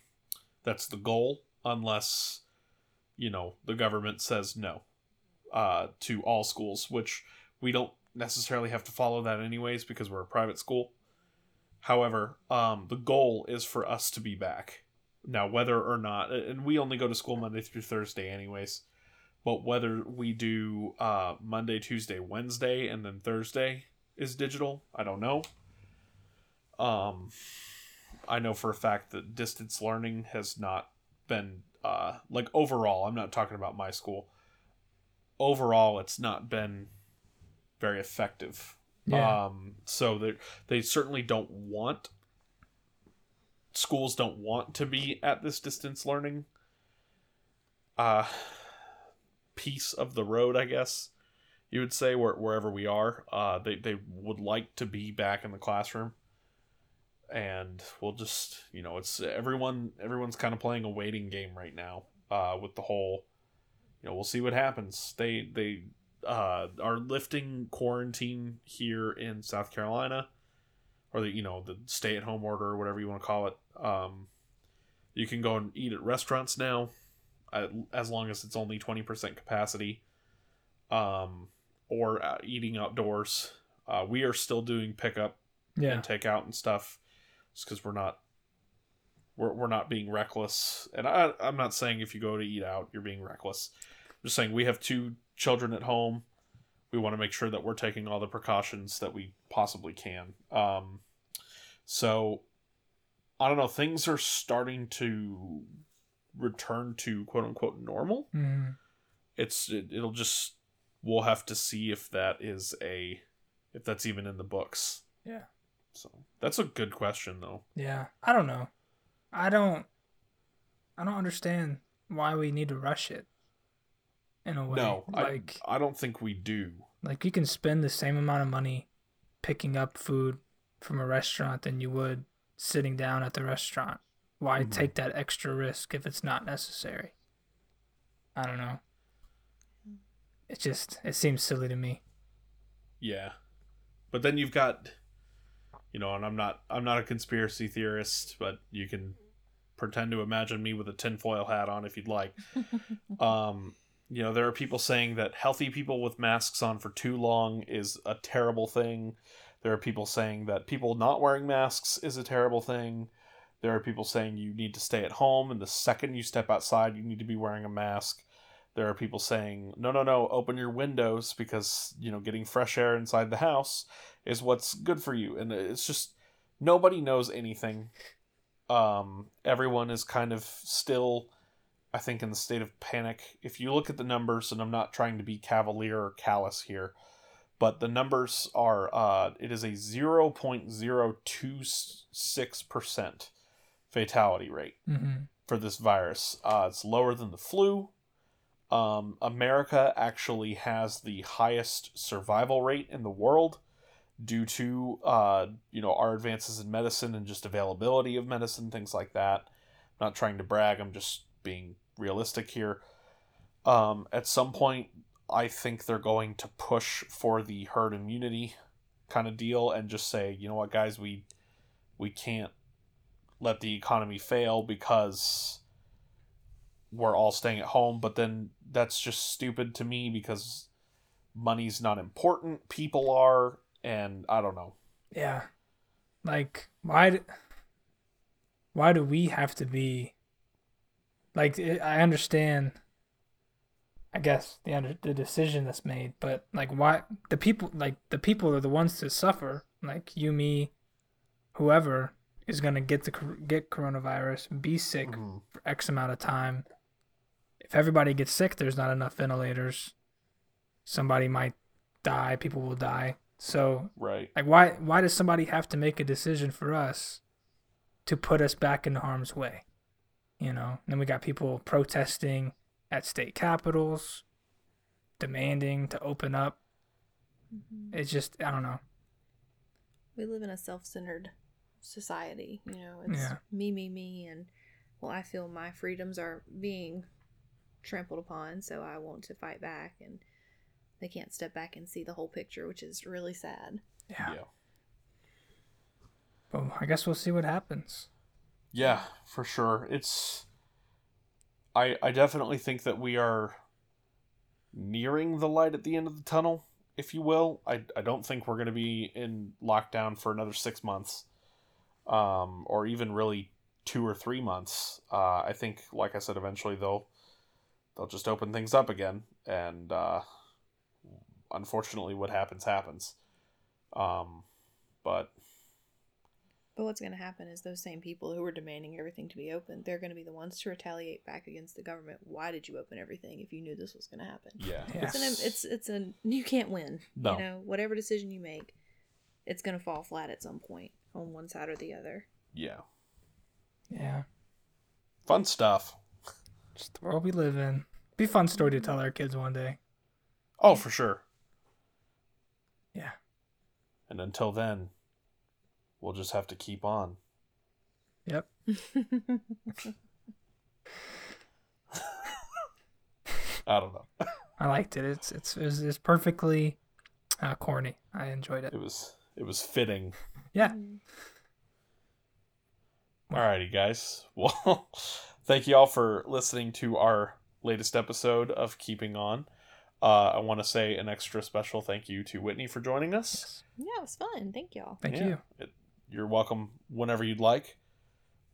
A: that's the goal, unless you know the government says no uh, to all schools, which we don't necessarily have to follow that anyways because we're a private school. However, um, the goal is for us to be back. Now, whether or not, and we only go to school Monday through Thursday, anyways, but whether we do uh, Monday, Tuesday, Wednesday, and then Thursday is digital, I don't know. Um, I know for a fact that distance learning has not been uh, like overall. I'm not talking about my school. Overall, it's not been very effective.
C: Yeah.
A: Um, so they they certainly don't want schools don't want to be at this distance learning uh piece of the road, I guess you would say, where, wherever we are. Uh, they they would like to be back in the classroom. And we'll just you know it's everyone everyone's kind of playing a waiting game right now uh with the whole you know we'll see what happens. They they uh are lifting quarantine here in south carolina or the you know the stay at home order or whatever you want to call it. Um you can go and eat at restaurants now as long as it's only 20% capacity um or uh, eating outdoors. Uh, we are still doing pickup
C: yeah.
A: and takeout and stuff just because we're not we're, we're not being reckless. And I, i'm not saying if you go to eat out you're being reckless. I'm just saying we have two children at home. We want to make sure that we're taking all the precautions that we possibly can. Um so i don't know things are starting to return to quote unquote normal
C: Mhm.
A: it's it, it'll just we'll have to see if that is a if that's even in the books
C: Yeah.
A: so that's a good question though
C: Yeah. I don't know. I don't. I don't understand why we need to rush it. In a way,
A: no
C: like
A: I, I don't think we do
C: like you can spend the same amount of money picking up food from a restaurant than you would sitting down at the restaurant. Why
A: Mhm.
C: take that extra risk if it's not necessary? I don't know. It just it seems silly to me.
A: yeah but then you've got you know and i'm not i'm not a conspiracy theorist but you can pretend to imagine me with a tinfoil hat on if you'd like um you know there are people saying that healthy people with masks on for too long is a terrible thing there are people saying that people not wearing masks is a terrible thing there are people saying you need to stay at home and the second you step outside you need to be wearing a mask. There are people saying no no no open your windows because you know getting fresh air inside the house is what's good for you. And it's just nobody knows anything. Um everyone is kind of still I think in the state of panic. If you look at the numbers, and I'm not trying to be cavalier or callous here, but the numbers are uh, it is a 0.026% fatality rate
C: Mm-hmm.
A: for this virus. Uh, it's lower than the flu. Um, America actually has the highest survival rate in the world due to uh, you know our advances in medicine and just availability of medicine, things like that. I'm not trying to brag. I'm just being realistic here. Um, at some point, I think they're going to push for the herd immunity kind of deal and just say, you know what, guys, we we can't let the economy fail because we're all staying at home. But then that's just stupid to me because money's not important. People are, and I don't know.
C: Yeah. Like why why do we have to be like I understand I guess the under, the decision that's made, but like why the people like the people are the ones to suffer, like you me whoever is going to get the get coronavirus, be sick for X amount of time. If everybody gets sick, there's not enough ventilators. Somebody might die, people will die. So
A: Right.
C: like why why does somebody have to make a decision for us to put us back in harm's way? You know, then we got people protesting at state capitals, demanding to open up.
B: Mhm.
C: It's just I don't know.
B: We live in a self-centered society. You know, it's
C: Yeah.
B: me, me, me, and well, I feel my freedoms are being trampled upon, so I want to fight back, and they can't step back and see the whole picture, which is really sad.
C: Yeah.
A: Yeah.
C: But I guess we'll see what happens.
A: Yeah, for sure. It's I I definitely think that we are nearing the light at the end of the tunnel, if you will. I I don't think we're going to be in lockdown for another 6 months. Um or even really 2 or 3 months. Uh I think like I said eventually they'll they'll just open things up again and uh unfortunately what happens happens. Um but
B: But what's going to happen is those same people who are demanding everything to be open, they're going to be the ones to retaliate back against the government. Why did you open everything if you knew this was going to happen?
A: yeah.
C: Yeah.
B: It's an, it's it's a you can't win.
A: No.
B: You know, whatever decision you make, it's going to fall flat at some point on one side or the other.
A: yeah.
C: Yeah.
A: Fun stuff.
C: Just the world we live in. Be a fun story to tell our kids one day.
A: Oh, for sure.
C: Yeah.
A: And until then, we'll just have to keep on.
C: Yep.
A: I don't know.
C: I liked it. It's it's it's, it's perfectly uh, corny. I enjoyed it.
A: It was it was fitting.
C: Yeah.
A: Alrighty, guys. Well, thank you all for listening to our latest episode of Keeping On. Uh, I want to say an extra special thank you to Whitney for joining us.
B: yeah, it was fun. Thank y'all.
C: Thank
A: Yeah,
C: you.
A: It, you're welcome whenever you'd like.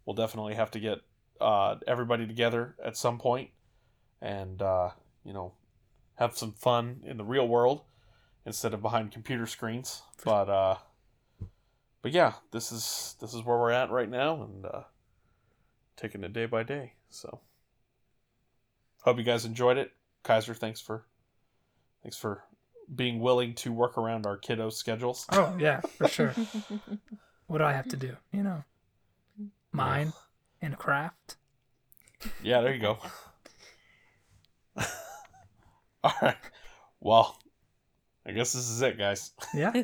A: We'll definitely have to get uh, everybody together at some point and, uh, you know, have some fun in the real world instead of behind computer screens. But, uh, but yeah, this is this is where we're at right now, and uh, taking it day by day. So, hope you guys enjoyed it. Kiser, thanks for thanks for being willing to work around our kiddos' schedules.
C: Oh yeah, for sure. what do I have to do? You know, mine and craft.
A: Yeah, there you go. All right. Well, I guess this is it, guys.
C: Yeah,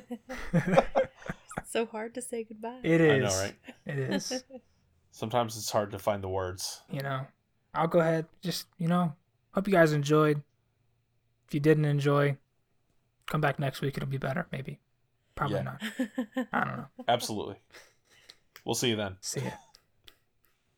B: so hard to say goodbye.
C: it is.
A: I know, right?
C: It is.
A: Sometimes it's hard to find the words.
C: you know, I'll go ahead. Just you know, hope you guys enjoyed. If you didn't enjoy, come back next week. It'll be better, maybe. Probably
A: Yeah.
C: not. I don't know.
A: Absolutely. We'll see you then.
C: See ya.